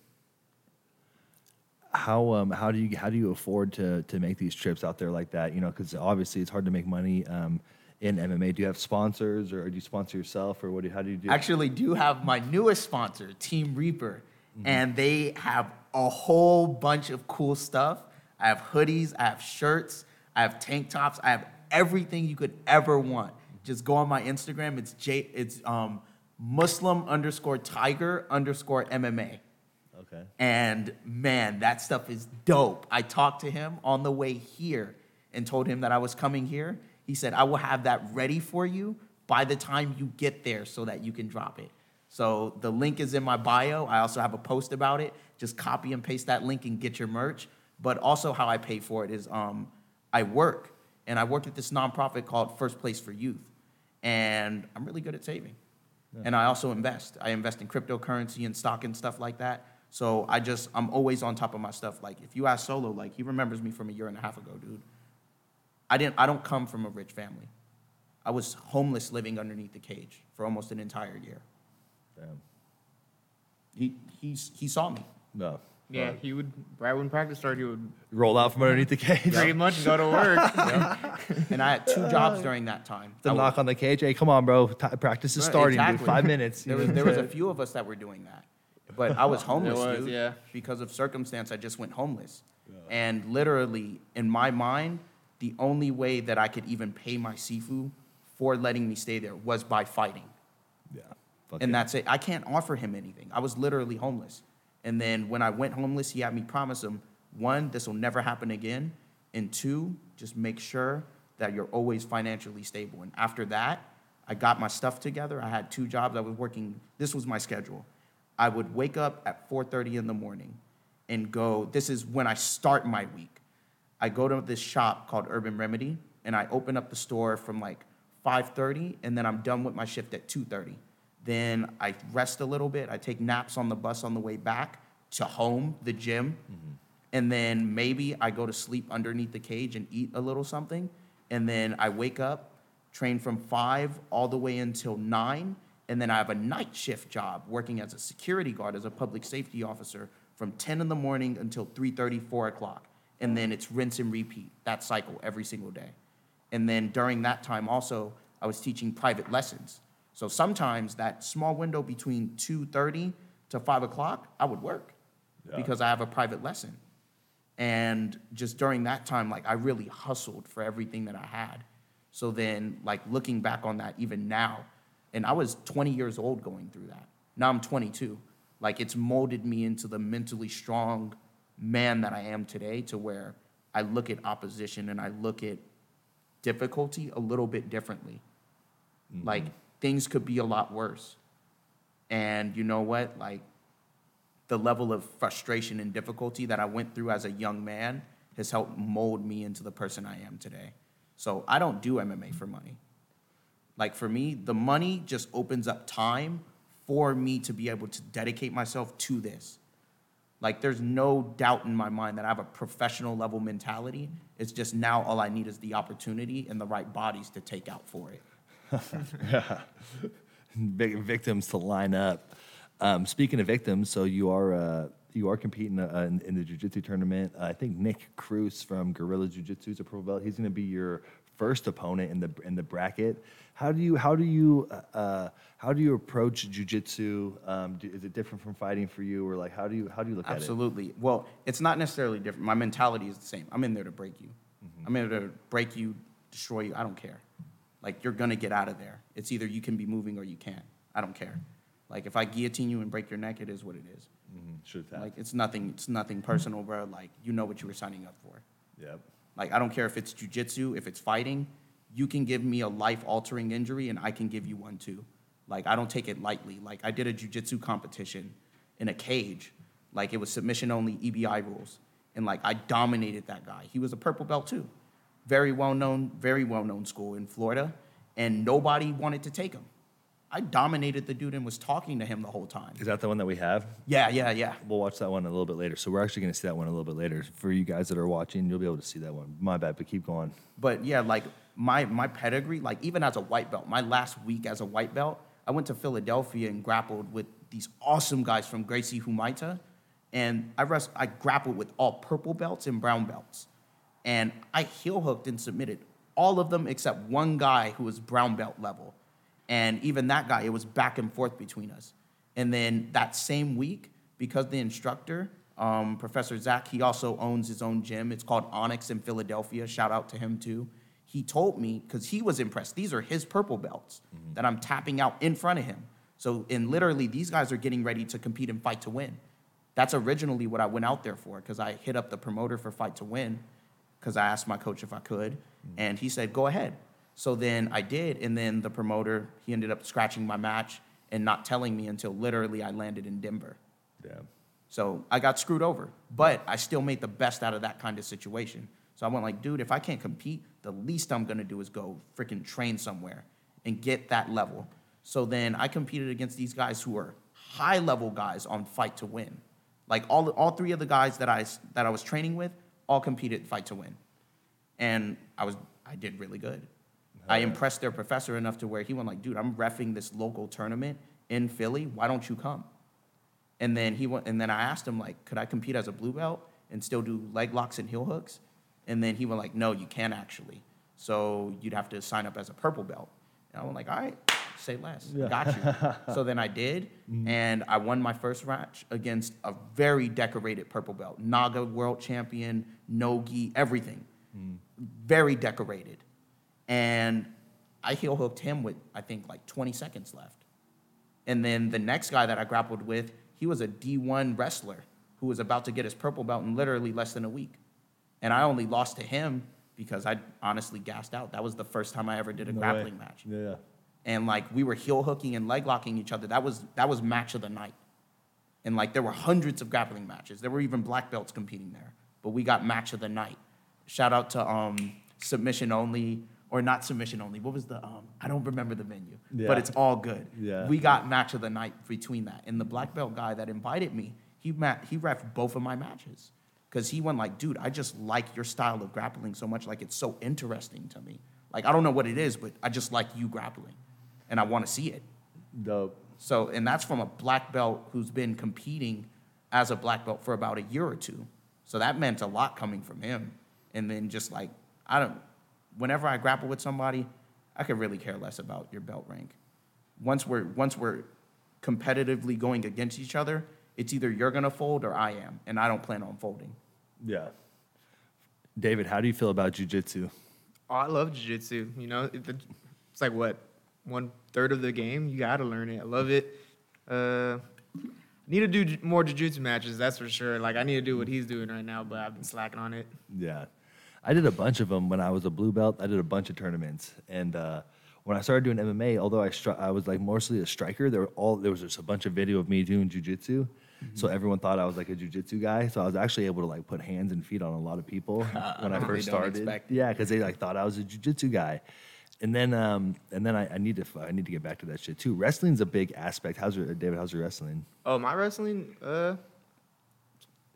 [SPEAKER 1] How um how do you how do you afford to to make these trips out there like that? You know, because obviously it's hard to make money um, in MMA. Do you have sponsors or do you sponsor yourself or what? Do, how do you do?
[SPEAKER 2] actually do have my newest sponsor, Team Reaper, and they have a whole bunch of cool stuff. I have hoodies, I have shirts, I have tank tops, I have everything you could ever want. Just go on my Instagram. It's J. It's um, Muslim underscore Tiger underscore MMA.
[SPEAKER 1] okay.
[SPEAKER 2] And man, that stuff is dope. I talked to him on the way here and told him that I was coming here. He said, I will have that ready for you by the time you get there so that you can drop it. So the link is in my bio. I also have a post about it. Just copy and paste that link and get your merch. But also, how I pay for it is um, I work, and I work at this nonprofit called First Place for Youth. And I'm really good at saving. And I also invest. I invest in cryptocurrency and stock and stuff like that. So I just, I'm always on top of my stuff. Like if you ask Solo, like he remembers me from a year and a half ago, dude. I didn't, I don't come from a rich family. I was homeless living underneath the cage for almost an entire year.
[SPEAKER 1] Damn.
[SPEAKER 2] He, he's, he saw me.
[SPEAKER 1] No.
[SPEAKER 3] Yeah, he would right when practice started, he would
[SPEAKER 1] roll out from underneath the cage.
[SPEAKER 3] pretty much go to work.
[SPEAKER 2] And I had two jobs during that time.
[SPEAKER 1] The
[SPEAKER 2] I was-
[SPEAKER 1] knock on the cage. Hey, come on, bro. T- practice is
[SPEAKER 2] Right,
[SPEAKER 1] starting, dude. Five minutes.
[SPEAKER 2] There was, there was a few of us that were doing that. But I was homeless,
[SPEAKER 3] was,
[SPEAKER 2] dude.
[SPEAKER 3] yeah.
[SPEAKER 2] Because of circumstance, I just went homeless. And literally, in my mind, the only way that I could even pay my Sifu for letting me stay there was by fighting.
[SPEAKER 1] yeah. Fuck
[SPEAKER 2] And
[SPEAKER 1] it.
[SPEAKER 2] that's it. I can't offer him anything. I was literally homeless. And then when I went homeless, he had me promise him one, this will never happen again. And two, just make sure that you're always financially stable. And after that, I got my stuff together. I had two jobs. I was working, this was my schedule. I would wake up at 4:30 in the morning and go, this is when I start my week. I go to this shop called Urban Remedy and I open up the store from like 5:30 and then I'm done with my shift at 2:30. Then I rest a little bit. I take naps on the bus on the way back to home, the gym. Mm-hmm. And then maybe I go to sleep underneath the cage and eat a little something. And then I wake up, train from 5 all the way until 9, and then I have a night shift job working as a security guard as a public safety officer from 10 in the morning until 3:30, 4 o'clock. And then it's rinse and repeat, that cycle every single day. And then during that time also, I was teaching private lessons. So sometimes that small window between 2:30 to 5 o'clock, I would work
[SPEAKER 1] Yeah.
[SPEAKER 2] because I have a private lesson. And just during that time, like I really hustled for everything that I had. So then, like looking back on that even now, and I was 20 years old going through that. Now I'm 22. Like it's molded me into the mentally strong man that I am today to where I look at opposition and I look at difficulty a little bit differently. Mm-hmm. Like things could be a lot worse. And you know what? Like the level of frustration and difficulty that I went through as a young man has helped mold me into the person I am today. So I don't do MMA for money. Like for me, the money just opens up time for me to be able to dedicate myself to this. Like there's no doubt in my mind that I have a professional level mentality. It's just now all I need is the opportunity and the right bodies to take out for it.
[SPEAKER 1] Big victims to line up. Um, speaking of victims, so you are uh, you are competing uh, in, in the jiu-jitsu tournament. Uh, I think Nick Cruz from Guerrilla Jiu-Jitsu is a pro belt. He's going to be your first opponent in the in the bracket. How do you how do you uh, uh, how do you approach jiu-jitsu? Um, do, is it different from fighting for you, or like how do you how do you look
[SPEAKER 2] Absolutely. At it? Absolutely. Well, it's not necessarily different. My mentality is the same. I'm in there to break you. I'm in there to break you, destroy you. I don't care. Like you're gonna get out of there. It's either you can be moving or you can't. I don't care. Like if I guillotine you and break your neck, it is what it is.
[SPEAKER 1] Mm-hmm.
[SPEAKER 2] Like it's nothing. It's nothing personal, bro. Like you know what you were signing up for.
[SPEAKER 1] yep.
[SPEAKER 2] Like I don't care if it's jujitsu, if it's fighting. You can give me a life-altering injury, and I can give you one too. Like I don't take it lightly. Like I did a jujitsu competition in a cage. Like it was submission only EBI rules. And like I dominated that guy. He was a purple belt too. Very well known, very well known school in Florida. And nobody wanted to take him. I dominated the dude and was talking to him the whole time.
[SPEAKER 1] Is that the one that we have?
[SPEAKER 2] Yeah, yeah, yeah.
[SPEAKER 1] We'll watch that one a little bit later. So we're actually going to see that one a little bit later. For you guys that are watching, you'll be able to see that one. My bad, but keep going.
[SPEAKER 2] But yeah, like my my pedigree, like even as a white belt, my last week as a white belt, I went to Philadelphia and grappled with these awesome guys from Gracie Humaita, and I rest, I grappled with all purple belts and brown belts, and I heel hooked and submitted all of them except one guy who was brown belt level, and even that guy, it was back and forth between us. And then that same week, because the instructor, um, Professor Zach, he also owns his own gym. It's called Onyx in Philadelphia. Shout out to him too. He told me because he was impressed. These are his purple belts that I'm tapping out in front of him. So, and literally, these guys are getting ready to compete and fight to win. That's originally what I went out there for because I hit up the promoter for Fight to Win because I asked my coach if I could, and he said, go ahead. So then I did, and then the promoter, he ended up scratching my match and not telling me until literally I landed in Denver.
[SPEAKER 1] Yeah.
[SPEAKER 2] So I got screwed over, but I still made the best out of that kind of situation. So I went like, dude, if I can't compete, the least I'm gonna do is go freaking train somewhere and get that level. So then I competed against these guys who are high level guys on Fight to Win. Like all, all three of the guys that I, that I was training with all competed Fight to Win. And I was, I did really good. I impressed their professor enough to where he went like, dude, I'm refing this local tournament in Philly. Why don't you come? And then he went, and then I asked him like, could I compete as a blue belt and still do leg locks and heel hooks? And then he went like, no, you can't actually. So you'd have to sign up as a purple belt. And I went like, all right, say less, got you. so then I did, mm-hmm. and I won my first match against a very decorated purple belt, NAGA world champion, Nogi, everything, very decorated. And I heel hooked him with I think like 20 seconds left. And then the next guy that I grappled with, he was a D1 wrestler who was about to get his purple belt in literally less than a week. And I only lost to him because I honestly gassed out. That was the first time I ever did a
[SPEAKER 1] No way.
[SPEAKER 2] grappling match.
[SPEAKER 1] Yeah.
[SPEAKER 2] And like we were heel hooking and leg locking each other. That was that was match of the night. And like there were hundreds of grappling matches. There were even black belts competing there. But we got match of the night. Shout out to um, submission only or not submission only. What was the um, I don't remember the venue.
[SPEAKER 1] Yeah.
[SPEAKER 2] But it's all good.
[SPEAKER 1] Yeah.
[SPEAKER 2] We got match of the night between that. And the black belt guy that invited me, he ma- he ref both of my matches. Cause he went like, dude, I just like your style of grappling so much. Like it's so interesting to me. Like I don't know what it is, but I just like you grappling, and I want to see it.
[SPEAKER 1] Dope.
[SPEAKER 2] So, and that's from a black belt who's been competing as a black belt for about a year or two. So that meant a lot coming from him. And then just like, I don't, whenever I grapple with somebody, I could really care less about your belt rank. Once we're, once we're competitively going against each other, it's either you're gonna fold or I am, and I don't plan on folding.
[SPEAKER 1] Yeah. David, how do you feel about jujitsu?
[SPEAKER 3] Oh, I love jiu-jitsu. You know, it's like what one third of the game. You gotta learn it. I love it. Uh, need to do more jiu-jitsu matches. That's for sure. Like I need to do what he's doing right now, but I've been slacking on it.
[SPEAKER 1] Yeah. I did a bunch of them when I was a blue belt. I did a bunch of tournaments. And uh, when I started doing MMA, although I, stri- I was like mostly a striker, there were all there was just a bunch of video of me doing jujitsu. So everyone thought I was like a jujitsu guy. So I was actually able to like put hands and feet on a lot of people when I first started. Yeah, because they like thought I was a jujitsu guy. And then, um, and then I, I need to, I need to get back to that shit too. Wrestling's a big aspect. How's your, David? How's your wrestling?
[SPEAKER 3] Oh, my wrestling uh,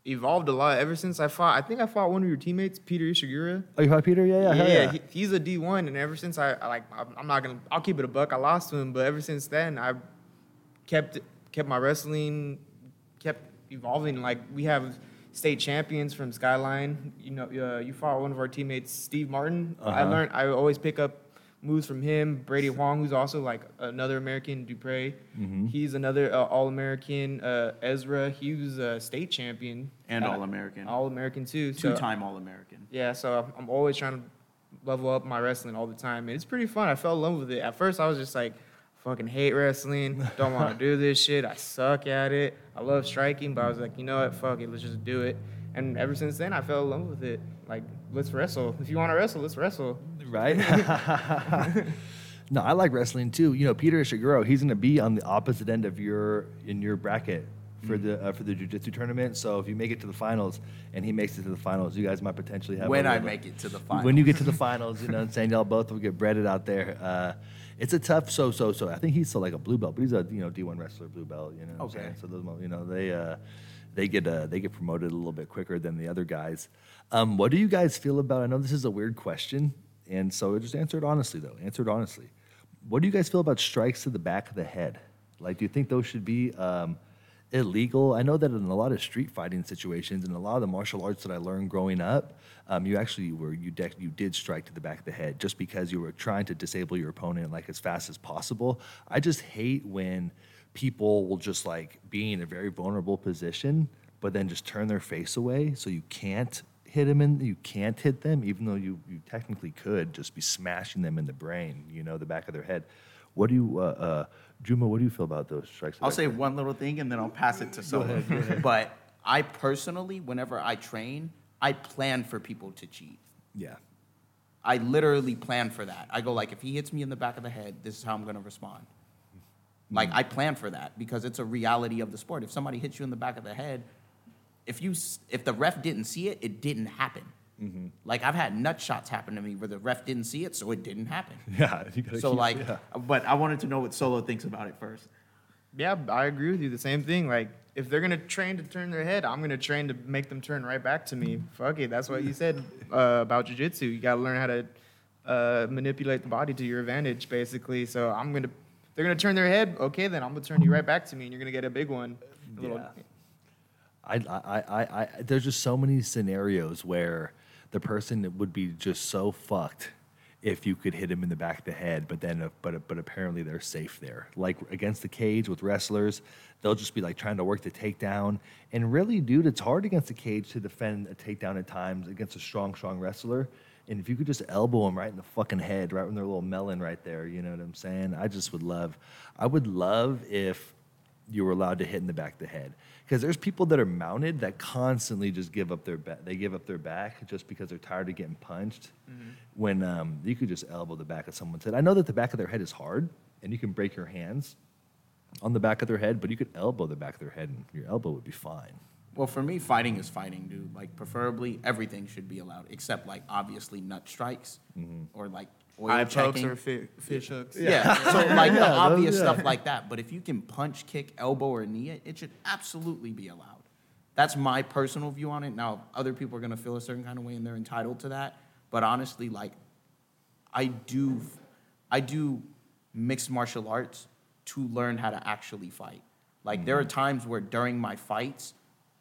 [SPEAKER 3] evolved a lot ever since I fought. I think I fought one of your teammates, Peter Ishiguro.
[SPEAKER 1] Oh, you fought Peter? Yeah, yeah, hell yeah.
[SPEAKER 3] he, he's a D one, and ever since I, I like, I'm- I'm not gonna, I'll keep it a buck. I lost to him, but ever since then, I kept kept my wrestling, kept evolving. Like we have state champions from Skyline. You know, uh, you fought one of our teammates, Steve Martin. I
[SPEAKER 1] Uh-huh.
[SPEAKER 3] learned. I always pick up moves from him. Brady Huang, who's also like another American, Dupre.
[SPEAKER 1] Mm-hmm.
[SPEAKER 3] He's another uh, All American. Uh, Ezra, he was a state champion
[SPEAKER 2] And
[SPEAKER 3] Uh,
[SPEAKER 2] All-American.
[SPEAKER 3] All American too. So-
[SPEAKER 2] Two-time All-American.
[SPEAKER 3] yeah, so I'm always trying to level up my wrestling all the time. And it's pretty fun. I fell in love with it. At first, I was just like, fucking hate wrestling. Don't want to do this shit. I suck at it. I love striking, but I was like, you know what? Fuck it. Let's just do it. And ever since then, I fell in love with it. Like, let's wrestle. If you want to wrestle, let's wrestle.
[SPEAKER 1] Right? No, I like wrestling too. You know, Peter Ishiguro, he's going to be on the opposite end of your in your bracket for the uh, for the jiu-jitsu tournament. So if you make it to the finals and he makes it to the finals, you guys might potentially have
[SPEAKER 2] When I
[SPEAKER 1] little-
[SPEAKER 2] make it to the finals.
[SPEAKER 1] When you get to the finals, you know what I'm saying? Y'all both will get breaded out there. Uh, it's a tough so so so. I think he's still like a blue belt, but he's a you know D1 wrestler blue belt, you know what I'm
[SPEAKER 2] Okay.
[SPEAKER 1] saying? So those you know, they uh they get uh, they get promoted a little bit quicker than the other guys. Um, what do you guys feel about? I know this is a weird question, and so just answer it honestly though. Answer it honestly. What do you guys feel about strikes to the back of the head? Like, do you think those should be um, illegal? I know that in a lot of street fighting situations and a lot of the martial arts that I learned growing up, um, you actually were you de- you did strike to the back of the head just because you were trying to disable your opponent like as fast as possible. I just hate when people will just like be in a very vulnerable position, but then just turn their face away so you can't hit them and you can't hit them, even though you, you technically could just be smashing them in the brain, you know, the back of their head. What do you, uh, uh, Juma, what do you feel about those strikes?
[SPEAKER 2] I'll say one little thing and then I'll pass it to someone. But I personally, whenever I train, I plan for people to cheat.
[SPEAKER 1] Yeah.
[SPEAKER 2] I literally plan for that. I go like, if he hits me in the back of the head, this is how I'm going to respond. Like I plan for that because it's a reality of the sport. If somebody hits you in the back of the head, if you s- if the ref didn't see it, it didn't happen. Like I've had nut shots happen to me where the ref didn't see it, so it didn't happen.
[SPEAKER 1] Yeah. You gotta
[SPEAKER 2] So
[SPEAKER 1] keep-
[SPEAKER 2] like,
[SPEAKER 1] yeah.
[SPEAKER 2] but I wanted to know what Solo thinks about it first.
[SPEAKER 3] Yeah, I agree with you. The same thing. Like, if they're gonna train to turn their head, I'm gonna train to make them turn right back to me. Fuck it. That's what you said uh, about jujitsu. You gotta learn how to uh, manipulate the body to your advantage, basically. So I'm gonna, they're gonna turn their head. Okay, then I'm gonna turn you right back to me, and you're gonna get a big one. A little-
[SPEAKER 1] Yeah. I, I, I, I, there's just so many scenarios where the person would be just so fucked if you could hit him in the back of the head, but then, uh, but, but apparently they're safe there. Like against the cage with wrestlers, they'll just be like trying to work the takedown. And really, dude, it's hard against the cage to defend a takedown at times against a strong, strong wrestler. And if you could just elbow them right in the fucking head, right in their little melon right there, you know what I'm saying? I just would love, I would love if you were allowed to hit in the back of the head because there's people that are mounted that constantly just give up their back they give up their back just because they're tired of getting punched. When um, you could just elbow the back of someone's head i know that the back of their head is hard and you can break your hands on the back of their head but you could elbow the back of their head and your elbow would be fine.
[SPEAKER 2] Well, for me, fighting is fighting, dude. Like, preferably everything should be allowed, except like obviously nut strikes or like oil
[SPEAKER 3] Eye pokes
[SPEAKER 2] checking.
[SPEAKER 3] or fi- fish hooks.
[SPEAKER 2] Yeah, so like the
[SPEAKER 1] Yeah, those-
[SPEAKER 2] obvious
[SPEAKER 1] yeah.
[SPEAKER 2] stuff like that. But if you can punch, kick, elbow, or knee it, it should absolutely be allowed. That's my personal view on it. Now, other people are gonna feel a certain kind of way, and they're entitled to that. But honestly, like, I do, I do mixed martial arts to learn how to actually fight. Like, there are mm. times where during my fights,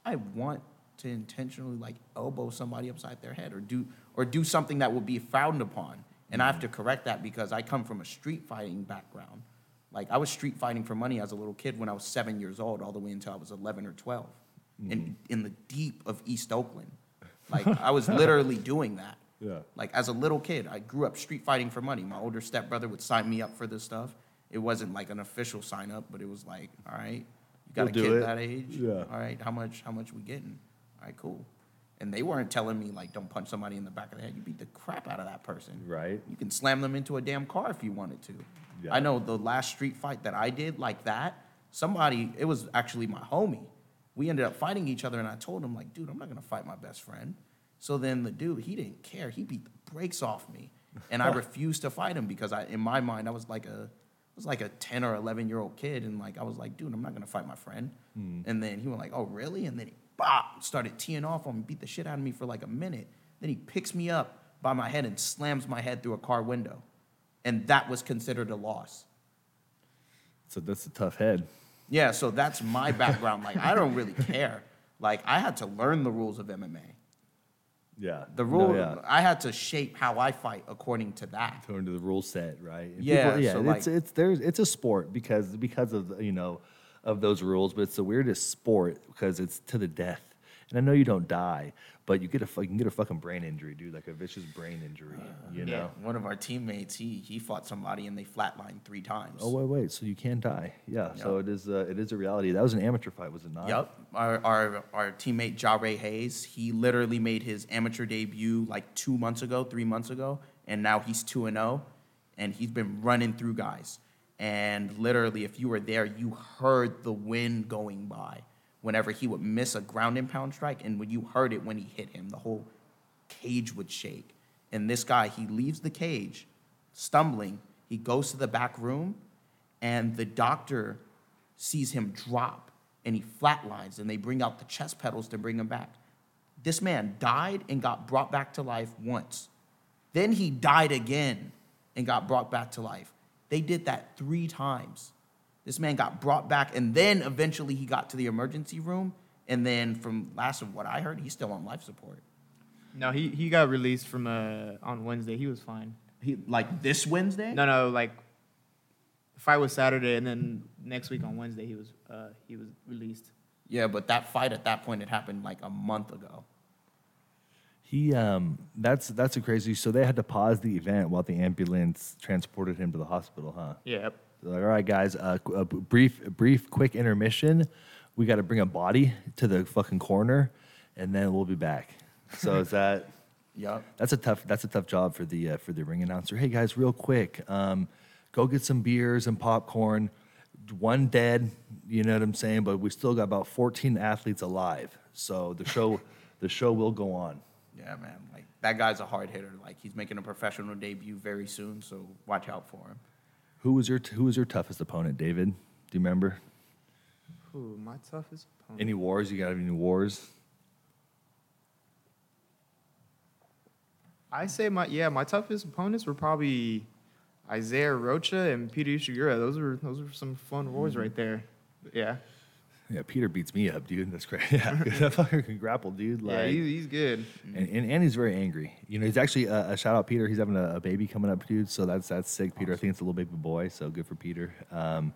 [SPEAKER 2] I want to intentionally like elbow somebody upside their head or do or do something that will be frowned upon. And I have to correct that because I come from a street fighting background. Like I was street fighting for money as a little kid when I was seven years old, all the way until I was 11 or 12, in, mm-hmm. in the deep of East Oakland. Like I was literally doing that.
[SPEAKER 1] Yeah.
[SPEAKER 2] Like as a little kid, I grew up street fighting for money. My older stepbrother would sign me up for this stuff. It wasn't like an official sign up, but it was like, all right, you got
[SPEAKER 1] We'll
[SPEAKER 2] a
[SPEAKER 1] do
[SPEAKER 2] kid
[SPEAKER 1] it.
[SPEAKER 2] that age.
[SPEAKER 1] Yeah.
[SPEAKER 2] All right, how much? How much we getting? All right, cool. And they weren't telling me like, don't punch somebody in the back of the head. You beat the crap out of that person.
[SPEAKER 1] Right.
[SPEAKER 2] You can slam them into a damn car if you wanted to.
[SPEAKER 1] Yeah.
[SPEAKER 2] I know the last street fight that I did like that. Somebody, it was actually my homie. We ended up fighting each other, and I told him like, dude, I'm not gonna fight my best friend. So then the dude, he didn't care. He beat the brakes off me, and I refused to fight him because I, in my mind, I was like a, I was like a 10 or 11 year old kid, and like I was like, dude, I'm not gonna fight my friend. Hmm. And then he went like, oh really? And then he bop started teeing off on me, beat the shit out of me for like a minute. Then he picks me up by my head and slams my head through a car window, and that was considered a loss.
[SPEAKER 1] so that's a tough head
[SPEAKER 2] Yeah, so that's my background. Like I don't really care. Like I had to learn the rules of MMA.
[SPEAKER 1] yeah
[SPEAKER 2] The
[SPEAKER 1] No,
[SPEAKER 2] rule
[SPEAKER 1] yeah.
[SPEAKER 2] I had to shape how I fight according to that.
[SPEAKER 1] according to the rule set, right? And
[SPEAKER 2] Yeah,
[SPEAKER 1] yeah.
[SPEAKER 2] so,
[SPEAKER 1] it's
[SPEAKER 2] like-
[SPEAKER 1] it's there's it's a sport because because of you know of those rules, but it's the weirdest sport because it's to the death. And I know you don't die, but you get a you can get a fucking brain injury, dude, like a vicious brain injury. You know?
[SPEAKER 2] Yeah, one of our teammates, he he fought somebody and they flatlined three times.
[SPEAKER 1] Oh wait, wait. So you can die? Yeah. So it is. Uh, it is a reality. That was an amateur fight, was it not?
[SPEAKER 2] Yep. Our, our, our teammate Jare Hayes, he literally made his amateur debut like two months ago, three months ago, and now he's 2 and 0. and he's been running through guys. And literally, if you were there, you heard the wind going by whenever he would miss a ground and pound strike, and when you heard it when he hit him, the whole cage would shake. And this guy, he leaves the cage, stumbling. He goes to the back room, and the doctor sees him drop, and he flatlines, and they bring out the chest pedals to bring him back. This man died and got brought back to life once. Then he died again and got brought back to life. They did that three times. This man got brought back, and then eventually he got to the emergency room. And then, from last of what I heard, he's still on life support.
[SPEAKER 3] No, he, he got released from uh on Wednesday. He was fine.
[SPEAKER 2] He like this Wednesday.
[SPEAKER 3] No, no, like the fight was Saturday, and then next week on Wednesday he was uh he was released.
[SPEAKER 2] Yeah, but that fight at that point had happened like a month ago.
[SPEAKER 1] He um that's that's a crazy. So they had to pause the event while the ambulance transported him to the hospital, huh?
[SPEAKER 3] Yep.
[SPEAKER 1] They're like, all right, guys, uh, qu- a brief, brief, quick intermission. We got to bring a body to the fucking corner, and then we'll be back. So is that?
[SPEAKER 2] Yup.
[SPEAKER 1] That's a tough. That's a tough job for the uh, for the ring announcer. Hey guys, real quick, um, go get some beers and popcorn. One dead, you know what I'm saying, but we still got about 14 athletes alive. So the show, the show will go on.
[SPEAKER 2] Yeah, man. Like that guy's a hard hitter. Like he's making a professional debut very soon, so watch out for him.
[SPEAKER 1] Who was your Who was your toughest opponent, David? Do you remember
[SPEAKER 3] Ooh, my toughest opponent.
[SPEAKER 1] any wars? You got any wars?
[SPEAKER 3] I say my yeah, my toughest opponents were probably Isaiah Rocha and Peter Ishiguro. Those were those were some fun wars mm-hmm. right there. Yeah,
[SPEAKER 1] Yeah, Peter beats me up, dude. That's crazy. Yeah, that fucker can grapple, dude. Like,
[SPEAKER 3] yeah, he's, he's good.
[SPEAKER 1] and, and, and he's very angry. You know, he's actually uh, a shout out Peter. He's having a, a baby coming up, dude. So that's that's sick, Peter. I think it's a little baby boy. So good for Peter. Um,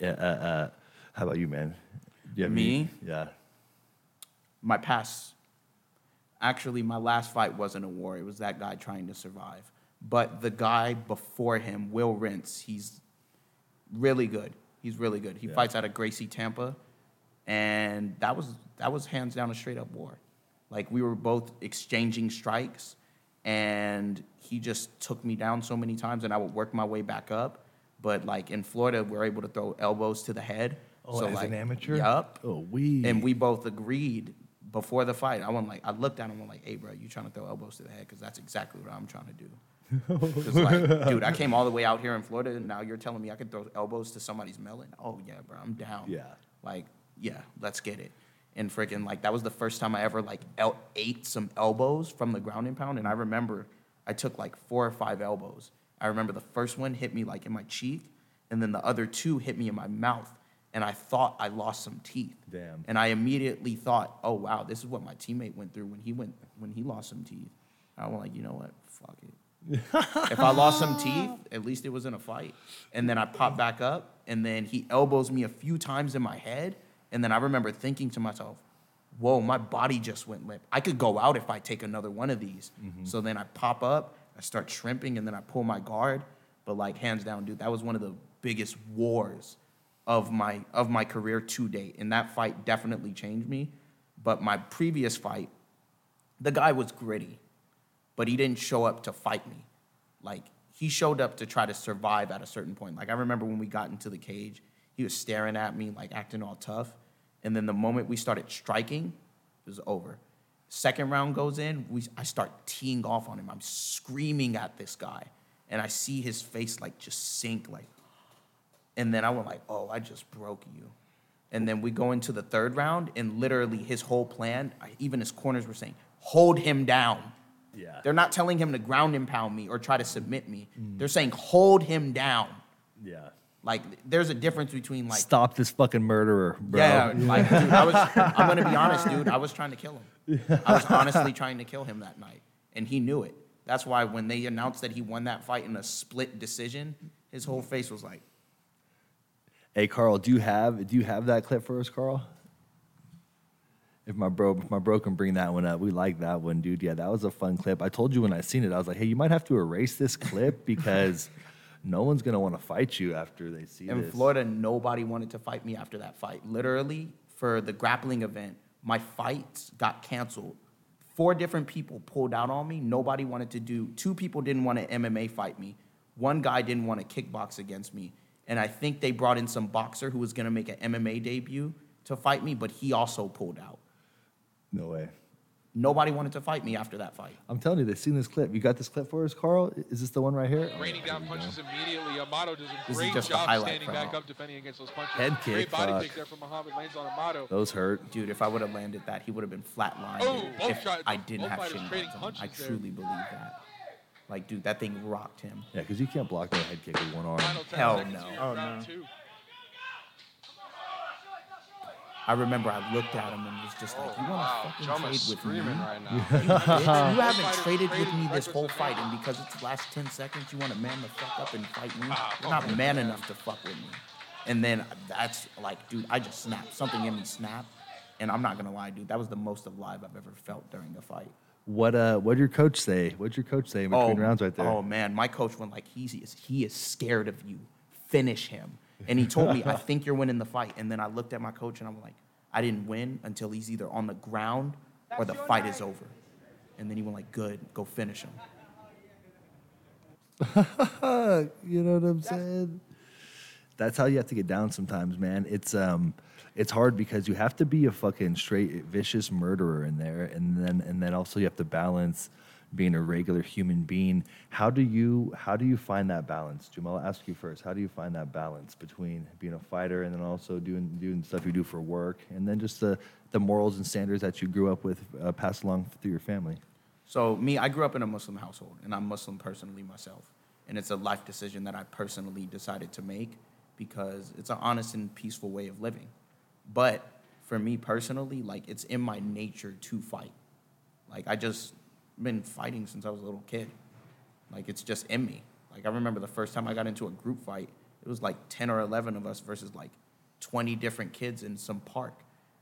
[SPEAKER 1] yeah, uh, uh, how about you, man? You have any-
[SPEAKER 2] Me?
[SPEAKER 1] yeah.
[SPEAKER 2] My past, actually, my last fight wasn't a war. It was that guy trying to survive. But the guy before him, Will Rince, he's really good. He's really good. He
[SPEAKER 1] Yeah.
[SPEAKER 2] fights out of Gracie, Tampa, and that was that was hands down a straight up war. Like we were both exchanging strikes, and he just took me down so many times, and I would work my way back up. But like in Florida, we're able to throw elbows to the head.
[SPEAKER 1] Oh,
[SPEAKER 2] so
[SPEAKER 1] as
[SPEAKER 2] like,
[SPEAKER 1] an amateur?
[SPEAKER 2] Yup.
[SPEAKER 1] Oh, we.
[SPEAKER 2] And we both agreed before the fight. I went like, I looked at him, I'm like, hey, bro, you trying to throw elbows to the head? Because that's exactly what I'm trying to do. 'Cause, like, dude, I came all the way out here in Florida, and now you're telling me I can throw elbows to somebody's melon? Oh, yeah, bro, I'm down.
[SPEAKER 1] Yeah.
[SPEAKER 2] Like, yeah, let's get it. And freaking, like, that was the first time I ever, like, el- ate some elbows from the ground and pound. And I remember I took, like, four or five elbows. I remember the first one hit me, like, in my cheek, and then the other two hit me in my mouth. And I thought I lost some teeth.
[SPEAKER 1] Damn.
[SPEAKER 2] And I immediately thought, oh, wow, this is what my teammate went through when he went when he lost some teeth. I was like, you know what? Fuck it. if I lost some teeth, at least it was in a fight. And then I popped back up, and then he elbows me a few times in my head. And then I remember thinking to myself, whoa, my body just went limp. I could go out if I take another one of these. Mm-hmm. So then I pop up, I start shrimping, and then I pull my guard. But like hands down, dude, that was one of the biggest wars of my of my career to date. And that fight definitely changed me. But my previous fight, the guy was gritty but he didn't show up to fight me. Like he showed up to try to survive at a certain point. Like I remember when we got into the cage, he was staring at me, like acting all tough. And then the moment we started striking, it was over. Second round goes in, we, I start teeing off on him. I'm screaming at this guy, and I see his face like just sink, like. And then I went like, "Oh, I just broke you." And then we go into the third round, and literally his whole plan, even his corners were saying, "Hold him down."
[SPEAKER 1] Yeah.
[SPEAKER 2] They're not telling him to ground and pound me or try to submit me. Mm-hmm. They're saying hold him down.
[SPEAKER 1] yeah.
[SPEAKER 2] Like there's a difference between like
[SPEAKER 1] Stop this fucking murderer, bro.
[SPEAKER 2] yeah, like dude, I was I'm gonna be honest, dude. I was trying to kill him. I was honestly trying to kill him that night, and he knew it. That's why when they announced that he won that fight in a split decision, his whole face was like,
[SPEAKER 1] Hey, Carl, do you have do you have that clip for us, Carl? If my bro, if my bro can bring that one up, we like that one, dude. Yeah, that was a fun clip. I told you when I seen it, I was like, hey, you might have to erase this clip because no one's gonna want to fight you after they see you.
[SPEAKER 2] In
[SPEAKER 1] this.
[SPEAKER 2] Florida, nobody wanted to fight me after that fight. Literally, for the grappling event, my fights got canceled. Four different people pulled out on me. Nobody wanted to do. Two people didn't want to MMA fight me. One guy didn't want to kickbox against me, and I think they brought in some boxer who was gonna make an MMA debut to fight me, but he also pulled out.
[SPEAKER 1] No way.
[SPEAKER 2] Nobody wanted to fight me after that fight.
[SPEAKER 1] I'm telling you, they've seen this clip. You got this clip for us, Carl? Is this the one right here?
[SPEAKER 4] Raining down punches immediately. Amato does a
[SPEAKER 2] This is
[SPEAKER 4] great
[SPEAKER 2] just the
[SPEAKER 4] job
[SPEAKER 2] highlight
[SPEAKER 4] standing
[SPEAKER 2] from
[SPEAKER 4] back
[SPEAKER 2] it.
[SPEAKER 4] up, defending against those punches.
[SPEAKER 1] Head
[SPEAKER 4] Great
[SPEAKER 1] kick,
[SPEAKER 4] body
[SPEAKER 1] fuck.
[SPEAKER 4] kick there from Muhammad lands on Amato.
[SPEAKER 1] Those hurt.
[SPEAKER 2] Dude, if I would have landed that, he would have been flatlined
[SPEAKER 4] Oh, both
[SPEAKER 2] if
[SPEAKER 4] shot-
[SPEAKER 2] I didn't
[SPEAKER 4] both
[SPEAKER 2] have
[SPEAKER 4] fighters
[SPEAKER 2] shin
[SPEAKER 4] trading
[SPEAKER 2] guards on. I
[SPEAKER 4] punches there.
[SPEAKER 2] truly believe that. Like, dude, that thing rocked him.
[SPEAKER 1] Yeah, because you can't block that head kick with one arm.
[SPEAKER 4] Final 10
[SPEAKER 2] Hell
[SPEAKER 4] seconds
[SPEAKER 2] no.
[SPEAKER 4] here
[SPEAKER 3] Oh,
[SPEAKER 4] round
[SPEAKER 3] no.
[SPEAKER 4] two.
[SPEAKER 2] I remember I looked at him and was just like, "You want
[SPEAKER 5] wow,
[SPEAKER 2] to fucking
[SPEAKER 5] Jumma's
[SPEAKER 2] trade with me?
[SPEAKER 5] right now.
[SPEAKER 2] You, haven't traded with me this whole fight, and because it's the last ten seconds, you want to man the fuck up and fight me?
[SPEAKER 4] Ah,
[SPEAKER 2] You're not man
[SPEAKER 4] man.
[SPEAKER 2] enough to fuck with me." And then that's like, dude, I just snapped. Something in me snapped, and I'm not gonna lie, dude, that was the most alive I've ever felt during a fight.
[SPEAKER 1] What uh? What did your coach say? What did your coach say in between rounds right there?
[SPEAKER 2] Oh man, my coach went like he's he is, he is scared of you. Finish him. And he told me, I think you're winning the fight. And then I looked at my coach and I'm like, I didn't win until he's either on the ground or the fight is over. And then he went like, good, go finish him.
[SPEAKER 1] you know what I'm saying? That's how you have to get down sometimes, man. It's um, it's hard because you have to be a fucking straight vicious murderer in there, and then and then also you have to balance being a regular human being. How do you how do you find that balance, Jamal? I'll ask you first. How do you find that balance between being a fighter and then also doing doing stuff you do for work, and then just the the morals and standards that you grew up with, uh, passed along through your family?
[SPEAKER 2] So me, I grew up in a Muslim household, and I'm Muslim personally myself, and it's a life decision that I personally decided to make because it's an honest and peaceful way of living. But for me personally, like it's in my nature to fight. Like I just been fighting since I was a little kid. Like it's just in me. Like I remember the first time I got into a group fight, it was like 10 or 11 of us versus like 20 different kids in some park.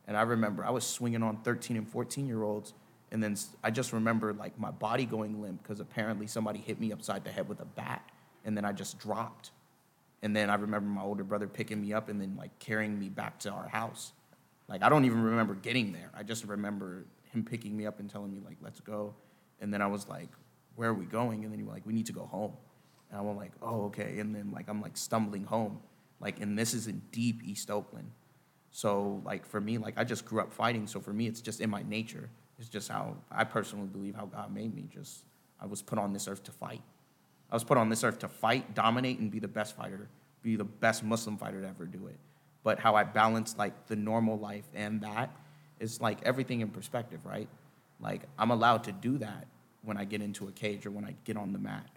[SPEAKER 2] And I remember I was swinging on 13 and 14 year olds. And then I just remember like my body going limp because apparently somebody hit me upside the head with a bat. And then I just dropped. And then I remember my older brother picking me up and then like carrying me back to our house. Like I don't even remember getting there. I just remember him picking me up and telling me like, "Let's go." And then I was like, "Where are we going?" And then he was like, "We need to go home." And I was like, "Oh, okay." And then like I'm like stumbling home, like, and this is in deep East Oakland. So like for me, like I just grew up fighting. So for me, it's just in my nature. It's just how I personally believe how God made me. Just I was put on this earth to fight. I was put on this earth to fight, dominate, and be the best fighter, be the best Muslim fighter to ever do it. But how I balance like the normal life and that is like everything in perspective, right? Like I'm allowed to do that when I get into a cage or when I get on the mat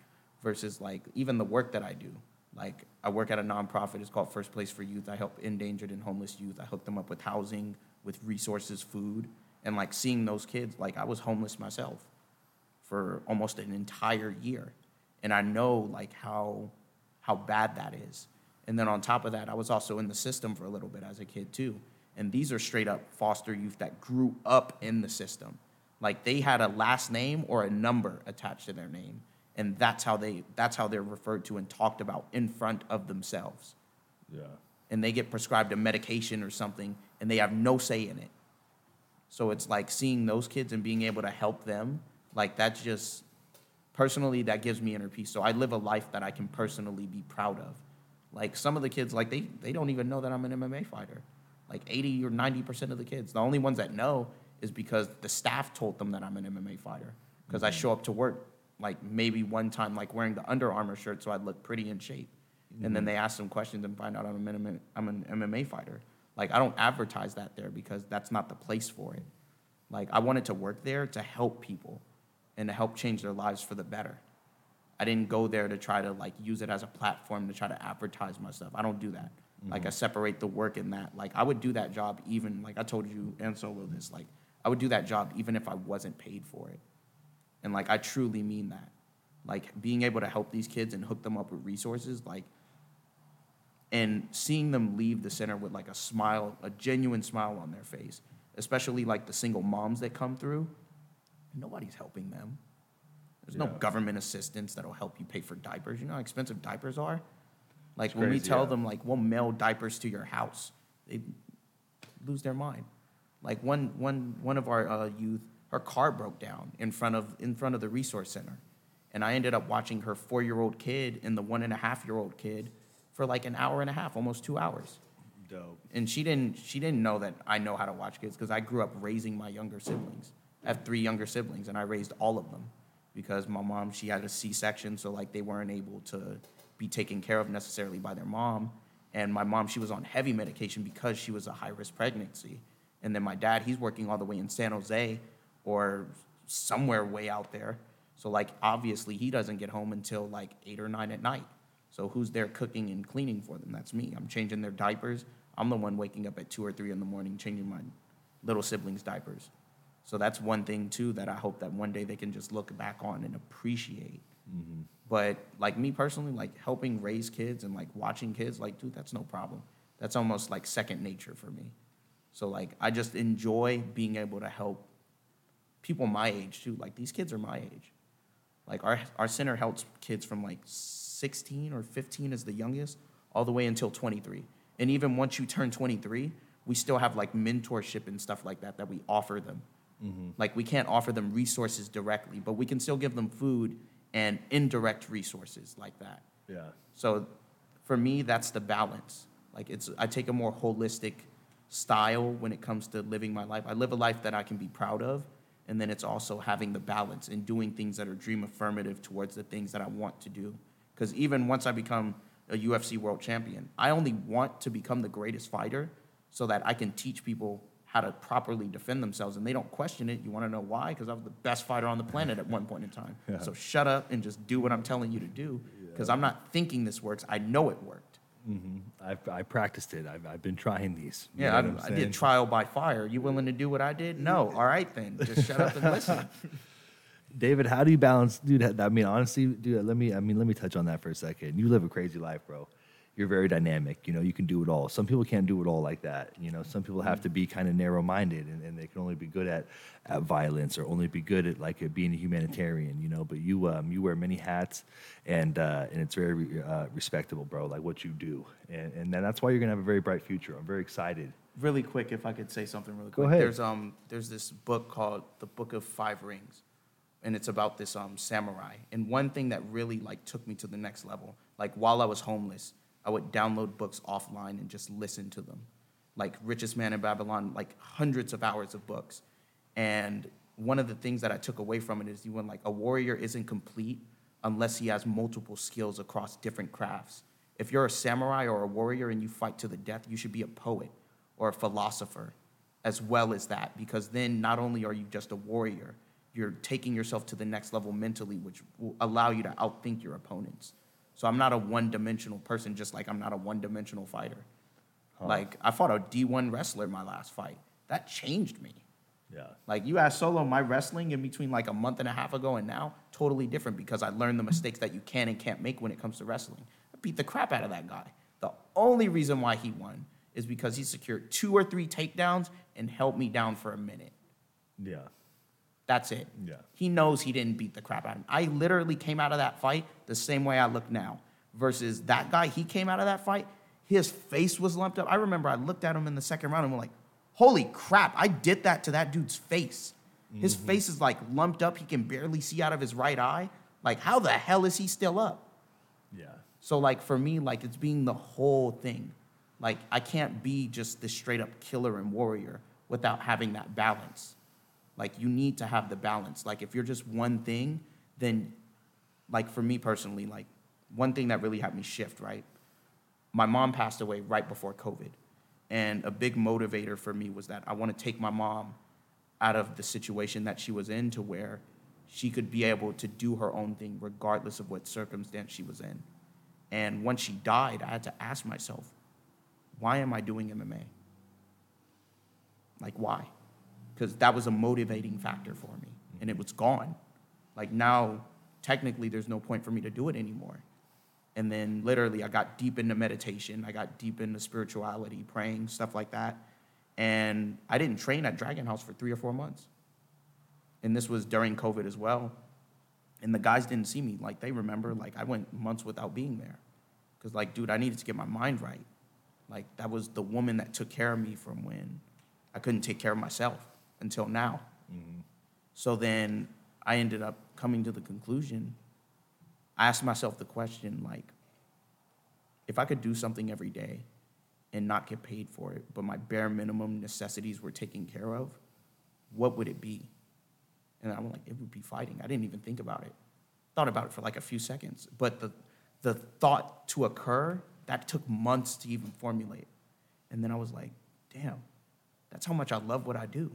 [SPEAKER 2] versus like even the work that I do. Like I work at a nonprofit, it's called First Place for Youth. I help endangered and homeless youth. I hook them up with housing, with resources, food, and like seeing those kids, like I was homeless myself for almost an entire year. And I know like how how bad that is. And then on top of that, I was also in the system for a little bit as a kid too. And these are straight up foster youth that grew up in the system. Like they had a last name or a number attached to their name. And that's how they that's how they're referred to and talked about in front of themselves.
[SPEAKER 1] Yeah.
[SPEAKER 2] And they get prescribed a medication or something and they have no say in it. So it's like seeing those kids and being able to help them, like that's just personally that gives me inner peace. So I live a life that I can personally be proud of. Like some of the kids, like they they don't even know that I'm an MMA fighter. Like 80 or 90 percent of the kids, the only ones that know is because the staff told them that I'm an MMA fighter. Because I mm-hmm. show up to work like maybe one time like wearing the Under Armour shirt so I'd look pretty in shape. And then mm-hmm. they ask some questions and find out I'm an MMA, I'm an MMA fighter. Like I don't advertise that there because that's not the place for it. Like I wanted to work there to help people and to help change their lives for the better. I didn't go there to try to like use it as a platform to try to advertise myself. I don't do that. Like I mm-hmm. separate the work in that. Like I would do that job even like I told you and solo this. Like I would do that job even if I wasn't paid for it. And like I truly mean that. Like being able to help these kids and hook them up with resources, like and seeing them leave the center with like a smile, a genuine smile on their face, especially like the single moms that come through, nobody's helping them. There's no government assistance that'll help you pay for diapers. You know how expensive diapers are? Like when we tell
[SPEAKER 1] yeah.
[SPEAKER 2] them like we'll mail diapers to your house, they lose their mind. Like one one one of our uh, youth, her car broke down in front of in front of the resource center, And I ended up watching her four year old kid and the one and a half year old kid for like an hour and a half, almost two hours.
[SPEAKER 1] Dope.
[SPEAKER 2] And she didn't she didn't know that I know how to watch kids because I grew up raising my younger siblings. I have three younger siblings and I raised all of them because my mom she had a C-section so like they weren't able to be taken care of necessarily by their mom and my mom she was on heavy medication because she was a high risk pregnancy and then my dad he's working all the way in San Jose or somewhere way out there so like obviously he doesn't get home until like 8 or 9 at night so who's there cooking and cleaning for them? That's me. I'm changing their diapers. I'm the one waking up at two or three in the morning changing my little siblings' diapers. So that's one thing too that I hope that one day they can just look back on and appreciate. Mm-hmm. But like me personally, like helping raise kids and like watching kids, like dude, that's no problem. That's almost like second nature for me. So like I just enjoy being able to help people my age too. Like these kids are my age. Like our our center helps kids from like 16 or 15 is the youngest, all the way until 23. And even once you turn 23, we still have like mentorship and stuff like that that we offer them. Mm-hmm. Like we can't offer them resources directly, but we can still give them food and indirect resources like that.
[SPEAKER 1] Yeah.
[SPEAKER 2] So for me, that's the balance. Like it's I take a more holistic style when it comes to living my life. I live a life that I can be proud of, and then it's also having the balance and doing things that are dream affirmative towards the things that I want to do. Because even once I become a UFC world champion, I only want to become the greatest fighter so that I can teach people how to properly defend themselves and they don't question it. You want to know why? Because I was the best fighter on the planet at one point in time.
[SPEAKER 1] Yeah.
[SPEAKER 2] So shut up and just do what I'm telling you to do because I'm not thinking this works. I know it worked.
[SPEAKER 1] I've, I practiced it. I've, I've been trying these. You
[SPEAKER 2] Yeah, I, I did trial by fire. You willing to do what I did? No. All right then. Just shut up and listen.
[SPEAKER 1] David, how do you balance, dude? I mean, honestly, dude, let me, I mean, let me touch on that for a second. You live a crazy life, bro. You're very dynamic. You know, you can do it all. Some people can't do it all like that. You know, some people have to be kind of narrow-minded, and, and they can only be good at, at violence or only be good at like being a humanitarian. You know, but you, um, you wear many hats, and uh, and it's very uh, respectable, bro. Like what you do, and and then that's why you're gonna have a very bright future. I'm very excited.
[SPEAKER 2] really quick, if I could say something really
[SPEAKER 1] Go
[SPEAKER 2] quick.
[SPEAKER 1] ahead.
[SPEAKER 2] There's um there's this book called The Book of Five Rings, and it's about this um samurai. And one thing that really like took me to the next level, like while I was homeless, I would download books offline and just listen to them, like Richest Man in Babylon, like hundreds of hours of books. And one of the things that I took away from it is you went like a warrior isn't complete unless he has multiple skills across different crafts. If you're a samurai or a warrior and you fight to the death, you should be a poet or a philosopher as well as that because then not only are you just a warrior, you're taking yourself to the next level mentally, which will allow you to outthink your opponents. So I'm not a one-dimensional person, just like I'm not a one-dimensional fighter. Like I fought a D1 wrestler in my last fight. That changed me.
[SPEAKER 1] Yeah.
[SPEAKER 2] Like you asked Solo, my wrestling in between like a month and a half ago and now, totally different because I learned the mistakes that you can and can't make when it comes to wrestling. I beat the crap out of that guy. The only reason why he won is because he secured two or three takedowns and held me down for a minute.
[SPEAKER 1] Yeah.
[SPEAKER 2] That's it.
[SPEAKER 1] Yeah.
[SPEAKER 2] He knows he didn't beat the crap out of him. I literally came out of that fight the same way I look now. Versus that guy, he came out of that fight, his face was lumped up. I remember I looked at him in the second round and was like, holy crap, I did that to that dude's face. His mm-hmm. face is like lumped up. He can barely see out of his right eye. Like, how the hell is he still up?
[SPEAKER 1] Yeah.
[SPEAKER 2] So like for me, like it's being the whole thing. Like I can't be just this straight up killer and warrior without having that balance. Like you need to have the balance. Like if you're just one thing, then like for me personally, like one thing that really helped me shift, right? My mom passed away right before COVID. And a big motivator for me was that I want to take my mom out of the situation that she was in to where she could be able to do her own thing regardless of what circumstance she was in. And once she died, I had to ask myself, why am I doing MMA? Like, why? Because that was a motivating factor for me, and it was gone. Like, now, technically, there's no point for me to do it anymore. And then, literally, I got deep into meditation, I got deep into spirituality, praying, stuff like that. And I didn't train at Dragon House for three or four months. And this was during COVID as well. And the guys didn't see me. Like, they remember, like, I went months without being there. Because, like, dude, I needed to get my mind right. Like, that was the woman that took care of me from when I couldn't take care of myself until now. So then I ended up coming to the conclusion I asked myself the question like, if I could do something every day and not get paid for it, but my bare minimum necessities were taken care of, what would it be? And I'm like, it would be fighting. I didn't even think about it. Thought about it for like a few seconds. But the, the thought to occur, that took months to even formulate. And then I was like, damn, that's how much I love what I do.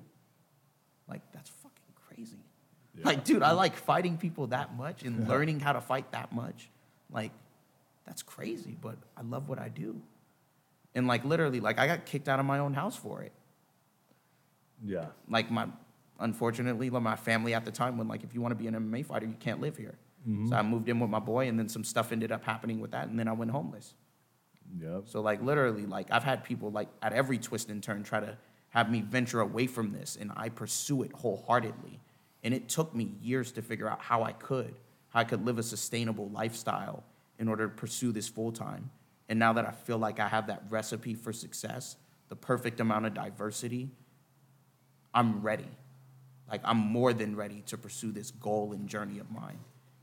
[SPEAKER 2] Like, that's fucking crazy. Like, dude, I like fighting people that much and learning how to fight that much. Like, that's crazy, but I love what I do. And like, literally, like, I got kicked out of my own house for it
[SPEAKER 1] Yeah.
[SPEAKER 2] like my unfortunately like my family at the time when like if you want to be an MMA fighter you can't live here. Mm-hmm. So I moved in with my boy and then some stuff ended up happening with that and then I went homeless.
[SPEAKER 1] Yep.
[SPEAKER 2] So like literally like I've had people like at every twist and turn try to have me venture away from this and I pursue it wholeheartedly. And it took me years to figure out how I could, how I could live a sustainable lifestyle in order to pursue this full time. And now that I feel like I have that recipe for success, the perfect amount of diversity, I'm ready. Like I'm more than ready to pursue this goal and journey of mine.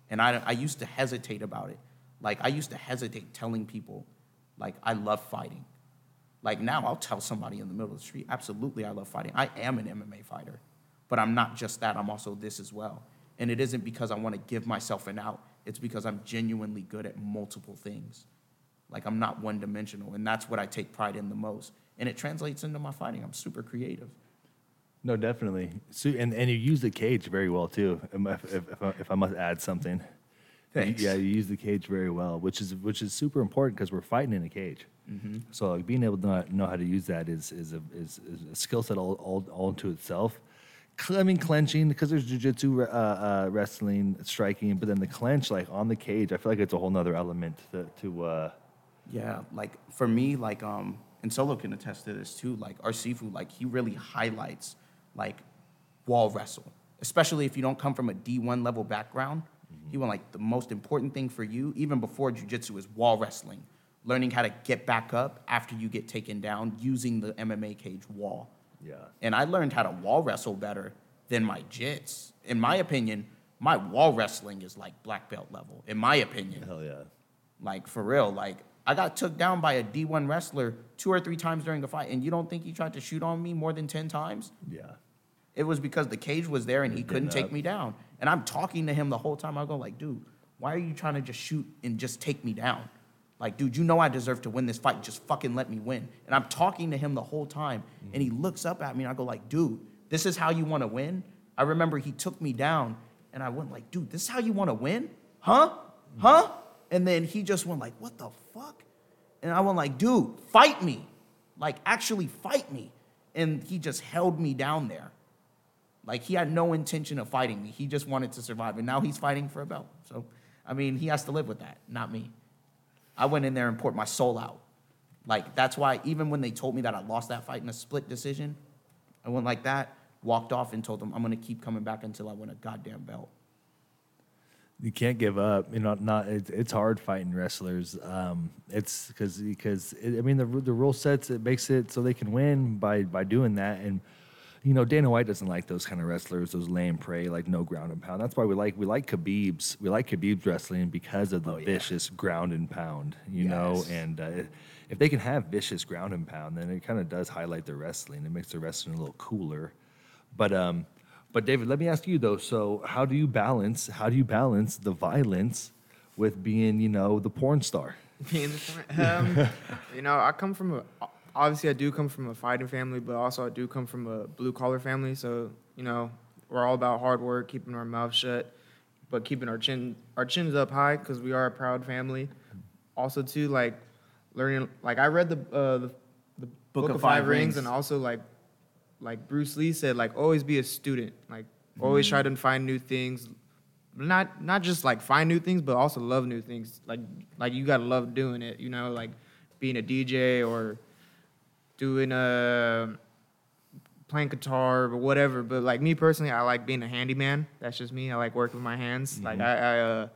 [SPEAKER 2] And I, I used to hesitate about it. Like I used to hesitate telling people, like I love fighting. Like now I'll tell somebody in the middle of the street, absolutely I love fighting. I am an MMA fighter, but I'm not just that. I'm also this as well. And it isn't because I want to give myself an out. It's because I'm genuinely good at multiple things. Like I'm not one dimensional, and that's what I take pride in the most. And it translates into my fighting. I'm super creative.
[SPEAKER 1] No, definitely. So, and, and you use the cage very well too. um, If, if, if, I, if I must add something,
[SPEAKER 2] Thanks.
[SPEAKER 1] yeah, you use the cage very well, which is which is super important because we're fighting in a cage. So like being able to know, know how to use that is is a, is, is a skill set all, all all into itself. I mean, clenching because there's jujitsu, uh, uh, wrestling, striking, but then the clench like on the cage, I feel like it's a whole nother element to to. Uh,
[SPEAKER 2] Yeah, like for me, like um, and Solo can attest to this too. Like our Sifu, like he really highlights like wall wrestle, especially if you don't come from a D one level background. He went like the most important thing for you, even before jujitsu, is wall wrestling, learning how to get back up after you get taken down using the MMA cage wall.
[SPEAKER 1] yeah.
[SPEAKER 2] And I learned how to wall wrestle better than my jits. In my opinion, my wall wrestling is like black belt level. In my opinion.
[SPEAKER 1] Hell yeah.
[SPEAKER 2] Like for real, like I got took down by a D1 wrestler two or three times during the fight, and you don't think he tried to shoot on me more than 10 times?
[SPEAKER 1] Yeah.
[SPEAKER 2] It was because the cage was there and he couldn't
[SPEAKER 1] up.
[SPEAKER 2] take me down. And I'm talking to him the whole time. I go like, dude, why are you trying to just shoot and just take me down? Like, dude, you know I deserve to win this fight. Just fucking let me win. And I'm talking to him the whole time. And he looks up at me and I go like, dude, this is how you want to win? I remember he took me down and I went like, dude, this is how you want to win? Huh? Huh? And then he just went like, what the fuck? And I went like, dude, fight me. Like, actually fight me. And he just held me down there. Like he had no intention of fighting me. He just wanted to survive. And now he's fighting for a belt. So, I mean, he has to live with that, not me. I went in there and poured my soul out. Like, that's why even when they told me that I lost that fight in a split decision, I went like that, walked off and told them I'm gonna keep coming back until I win a goddamn belt.
[SPEAKER 1] You can't give up. You know, not it's, it's hard fighting wrestlers. Um, it's because because it, I mean the the rule sets it makes it so they can win by by doing that. And you know Dana White doesn't like those kind of wrestlers, those lay and pray, like no ground and pound. That's why we like we like Khabib's we like Khabib's wrestling because of the vicious ground and pound. You know, and uh, if they can have vicious ground and pound, then it kind of does highlight their wrestling. It makes their wrestling a little cooler. But um, but David, let me ask you though. So how do you balance? How do you balance the violence with being, you know, the porn star?
[SPEAKER 3] Being the point. Um, you know, I come from a obviously I do come from a fighting family, but also I do come from a blue collar family. So you know, we're all about hard work, keeping our mouth shut, but keeping our chin our chins up high because we are a proud family. Also, too, like learning. Like I read the uh, the, the Book, of, Five, Rings, and also like like Bruce Lee said, like always be a student. Like always try to find new things. Not not just like find new things, but also love new things. Like like you gotta love doing it. You know, like being a DJ or doing a playing guitar or whatever. But like me personally, I like being a handyman. That's just me. I like working with my hands. Like I, I uh,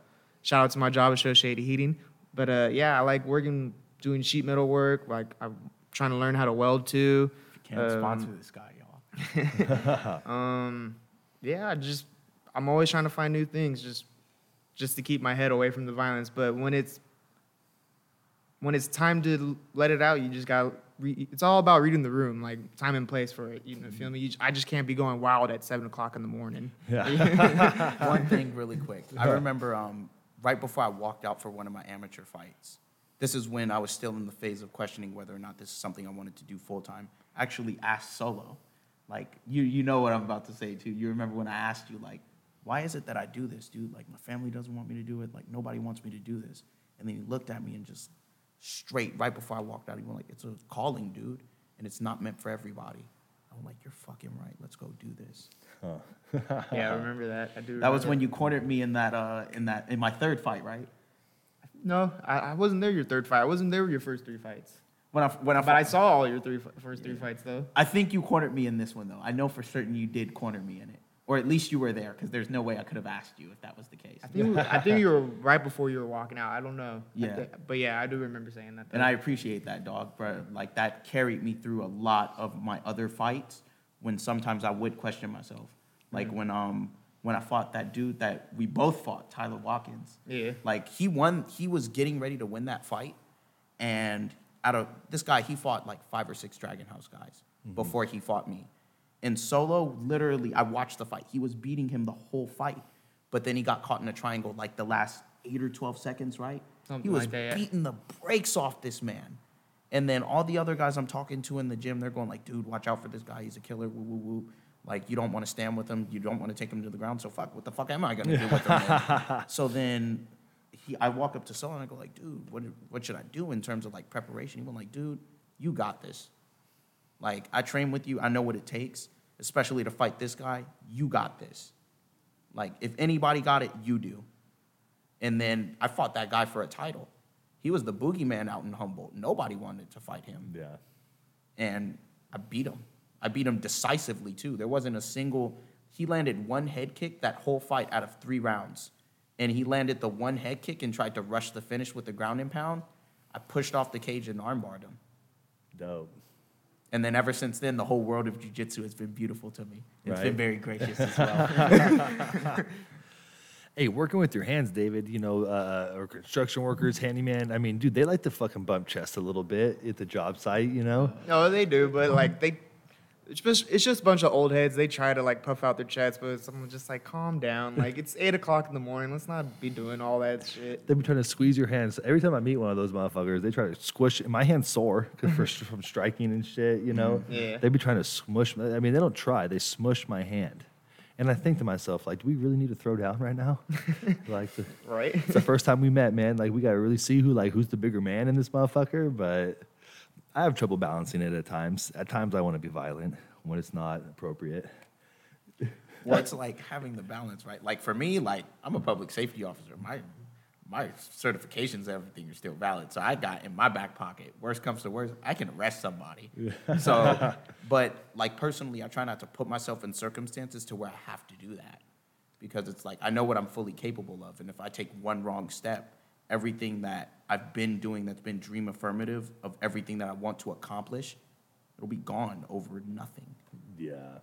[SPEAKER 3] shout out to my job at Show Shady Heating. But uh, yeah, I like working doing sheet metal work. Like I'm trying to learn how to weld too.
[SPEAKER 2] Can't
[SPEAKER 3] Um,
[SPEAKER 2] sponsor this guy, y'all.
[SPEAKER 3] Um, yeah, I just I'm always trying to find new things. Just just to keep my head away from the violence. But when it's when it's time to let it out, you just got. Re- it's all about reading the room, like time and place for it. You know, feel me? You, j- I just can't be going wild at seven o'clock in the morning. Yeah.
[SPEAKER 2] one thing really quick. I remember um, right before I walked out for one of my amateur fights. This is when I was still in the phase of questioning whether or not this is something I wanted to do full time. Actually, asked Solo, like you, you know what I'm about to say too. You remember when I asked you, like, why is it that I do this, dude? Like my family doesn't want me to do it. Like nobody wants me to do this. And then he looked at me and just straight right before I walked out, he went like, "It's a calling, dude, and it's not meant for everybody." I'm like, "You're fucking right. Let's go do this."
[SPEAKER 3] yeah, I remember that. I do.
[SPEAKER 2] That was
[SPEAKER 3] remember.
[SPEAKER 2] when you cornered me in that uh in that in my third fight, right?
[SPEAKER 3] No, I, I wasn't there your third fight. I wasn't there your first three fights.
[SPEAKER 2] When I when I
[SPEAKER 3] But I saw all your three fi- first three fights though.
[SPEAKER 2] I think you cornered me in this one though. I know for certain you did corner me in it, or at least you were there because there's no way I could have asked you if that was the case.
[SPEAKER 3] I think I think you were right before you were walking out. I don't know.
[SPEAKER 2] Yeah.
[SPEAKER 3] thi- but yeah, I do remember saying that.
[SPEAKER 2] And. I appreciate that, dog, bro. Like that carried me through a lot of my other fights when sometimes I would question myself. Like when um when I fought that dude that we both fought, Tyler Watkins.
[SPEAKER 3] Yeah.
[SPEAKER 2] Like he won he was getting ready to win that fight. And out of this guy, he fought like five or six Dragon House guys before he fought me. In solo, literally, I watched the fight. He was beating him the whole fight. But then he got caught in a triangle like the last eight or 12 seconds, right?
[SPEAKER 3] Something
[SPEAKER 2] he was
[SPEAKER 3] like that, yeah.
[SPEAKER 2] beating the brakes off this man. And then all the other guys I'm talking to in the gym, they're going like, dude, watch out for this guy. He's a killer. Woo, woo, woo. Like, you don't want to stand with him. You don't want to take him to the ground. So fuck, what the fuck am I going to do with him? so then he, I walk up to Solo and I go like, dude, what, what should I do in terms of like preparation? He went like, dude, you got this. Like, I train with you. I know what it takes, especially to fight this guy. You got this. Like, if anybody got it, you do. And then I fought that guy for a title. He was the boogeyman out in Humboldt. Nobody wanted to fight him.
[SPEAKER 1] Yeah.
[SPEAKER 2] And I beat him. I beat him decisively, too. There wasn't a single, he landed one head kick that whole fight out of three rounds. And he landed the one head kick and tried to rush the finish with the ground and pound. I pushed off the cage and armbarred him.
[SPEAKER 1] Dope.
[SPEAKER 2] And then ever since then, the whole world of jujitsu has been beautiful to me. It's
[SPEAKER 1] Right.
[SPEAKER 2] been very gracious as well.
[SPEAKER 1] Hey, working with your hands, David, you know, uh, or construction workers, handyman. I mean, dude, they like to fucking bump chest a little bit at the job site, you know?
[SPEAKER 3] No, they do, but like they, it's just it's just a bunch of old heads. They try to like puff out their chests, but someone just like calm down. Like it's eight o'clock in the morning. Let's not be doing all that shit.
[SPEAKER 1] They've been trying to squeeze your hands. Every time I meet one of those motherfuckers, they try to squish. My hands sore 'cause for, from striking and shit, you know?
[SPEAKER 3] Mm, yeah.
[SPEAKER 1] They be trying to smush. I mean, they don't try, they smush my hand. And I think to myself, like, do we really need to throw down right now? like, the,
[SPEAKER 3] Right?
[SPEAKER 1] it's the first time we met, man. Like, we got to really see who, like, who's the bigger man in this motherfucker. But I have trouble balancing it at times. At times, I want to be violent when it's not appropriate.
[SPEAKER 2] well, it's like having the balance, right? Like for me, like I'm a public safety officer. My my certifications, everything are still valid. So I got in my back pocket. Worst comes to worst, I can arrest somebody. So, but like personally, I try not to put myself in circumstances to where I have to do that because it's like I know what I'm fully capable of, and if I take one wrong step, everything that I've been doing that's been dream affirmative of everything that I want to accomplish, it'll be gone over nothing
[SPEAKER 1] Yeah.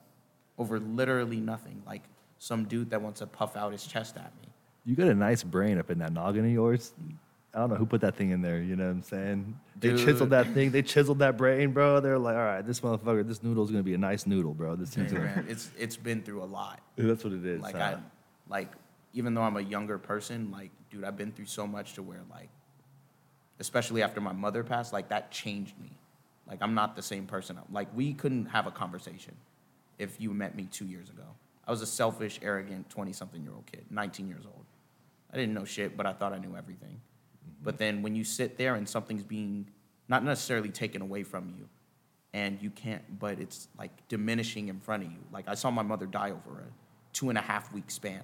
[SPEAKER 2] over literally nothing. Like some dude that wants to puff out his chest at me.
[SPEAKER 1] You got a nice brain up in that noggin of yours. I don't know who put that thing in there. You know what I'm saying? They chiseled that thing. They chiseled that brain, bro. They're like, all right, this motherfucker, this noodle's gonna be a nice noodle, bro. This thing's gonna.
[SPEAKER 2] man, it's it's been through a lot.
[SPEAKER 1] That's what it is.
[SPEAKER 2] Like
[SPEAKER 1] huh?
[SPEAKER 2] I, like even though I'm a younger person, like dude, I've been through so much to where like, especially after my mother passed, like that changed me. Like I'm not the same person. Like we couldn't have a conversation if you met me two years ago. I was a selfish, arrogant, twenty-something-year-old kid, nineteen years old. I didn't know shit, but I thought I knew everything. Mm-hmm. But then when you sit there and something's being not necessarily taken away from you, and you can't, but it's like diminishing in front of you. Like I saw my mother die over a two and a half week span,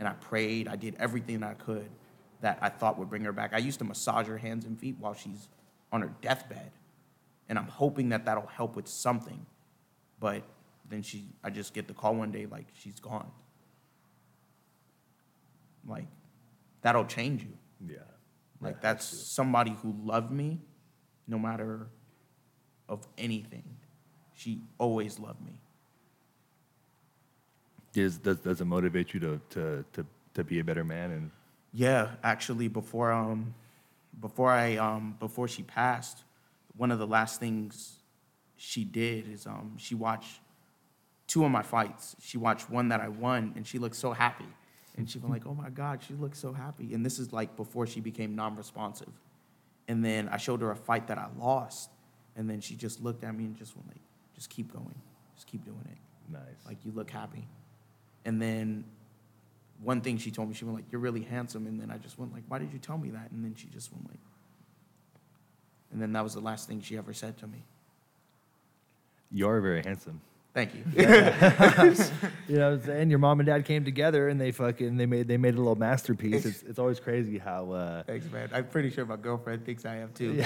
[SPEAKER 2] and I prayed, I did everything I could that I thought would bring her back. I used to massage her hands and feet while she's on her deathbed, and I'm hoping that that'll help with something. But then she, I just get the call one day like she's gone. Like that'll change you.
[SPEAKER 1] yeah.
[SPEAKER 2] Like that's somebody who loved me, no matter of anything. She always loved me.
[SPEAKER 1] Does, does does it motivate you to to to to be a better man and
[SPEAKER 2] Yeah, actually, before um, before I um, before she passed, one of the last things she did is um, she watched two of my fights. She watched one that I won, and she looked so happy, and she was like, "Oh my God, she looks so happy." And this is like before she became non-responsive. And then I showed her a fight that I lost, and then she just looked at me and just went like, "Just keep going, just keep doing it."
[SPEAKER 1] Nice.
[SPEAKER 2] like you look happy. And then one thing she told me, she went like, "You're really handsome." And then I just went like, "Why did you tell me that?" And then she just went like, and then that was the last thing she ever said to me.
[SPEAKER 1] you are very handsome.
[SPEAKER 2] Thank you.
[SPEAKER 1] You know what Your mom and dad came together and they fucking they made they made a little masterpiece. It's it's always crazy how uh
[SPEAKER 2] Thanks, man. I'm pretty sure my girlfriend thinks I am too.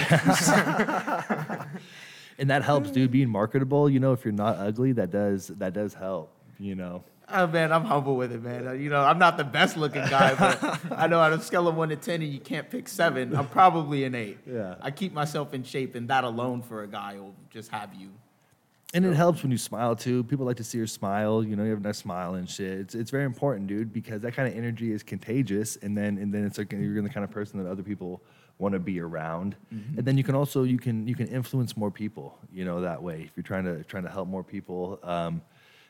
[SPEAKER 1] and that helps, dude, being marketable, you know, if you're not ugly, that does that does help, you know.
[SPEAKER 2] Oh man, I'm humble with it, man. Uh, You know, I'm not the best looking guy, but I know on a scale of one to ten, and you can't pick seven, I'm probably an eight.
[SPEAKER 1] Yeah.
[SPEAKER 2] I keep myself in shape, and that alone for a guy will just have you.
[SPEAKER 1] And it helps when you smile too. People like to see your smile. You know, you have a nice smile and shit. It's, it's very important, dude, because that kind of energy is contagious. And then and then it's like you're the kind of person that other people want to be around. And then you can also you can you can influence more people. You know that way if you're trying to trying to help more people. Um,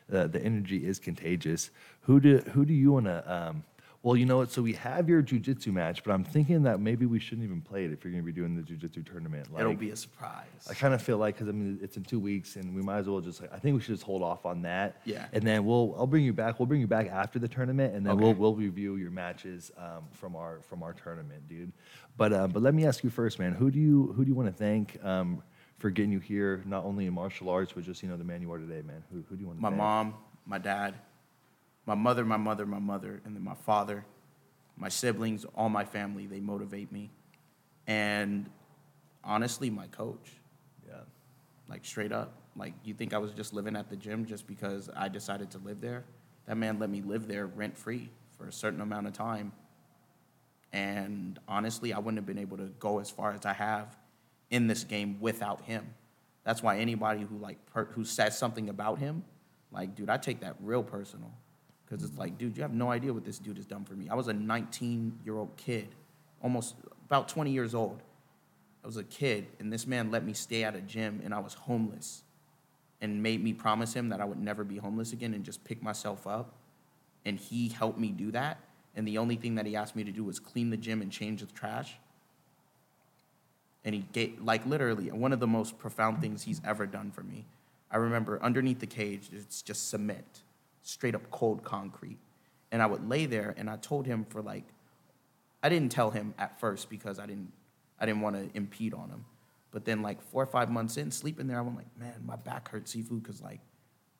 [SPEAKER 1] the, the energy is contagious. Who do who do you want to? Um, well, you know what? So we have your jujitsu match, but I'm thinking that maybe we shouldn't even play it if you're going to be doing the jujitsu tournament.
[SPEAKER 2] It'll be a surprise.
[SPEAKER 1] I kind of feel like because I mean it's in two weeks and we might as well just like I think we should just hold off on that.
[SPEAKER 2] Yeah.
[SPEAKER 1] And then we'll I'll bring you back. We'll bring you back after the tournament and then we'll we'll review your matches um, from our from our tournament, dude. But um, but let me ask you first, man. Who do you who do you want to thank um, for getting you here, not only in martial arts, but just you know the man you are today, man? Who who do you want to
[SPEAKER 2] my
[SPEAKER 1] thank?
[SPEAKER 2] mom, my dad, my mother, my mother, my mother, and then my father, my siblings, all my family, they motivate me. And honestly, my coach,
[SPEAKER 1] Yeah.
[SPEAKER 2] like straight up. Like you think I was just living at the gym just because I decided to live there? That man let me live there rent free for a certain amount of time. And honestly, I wouldn't have been able to go as far as I have in this game without him. That's why anybody who like per- who says something about him, like dude, I take that real personal. Cuz it's like, dude, you have no idea what this dude has done for me. I was a 19-year-old kid, almost about 20 years old. I was a kid, and this man let me stay at a gym, and I was homeless, and made me promise him that I would never be homeless again and just pick myself up. And he helped me do that. And the only thing that he asked me to do was clean the gym and change the trash. And he gave, like, literally, one of the most profound things he's ever done for me. I remember underneath the cage, it's just cement, straight up cold concrete. And I would lay there, and I told him for like I didn't tell him at first because I didn't I didn't want to impede on him. But then like four or five months in, sleeping there, I went like, man, my back hurts Sifu because like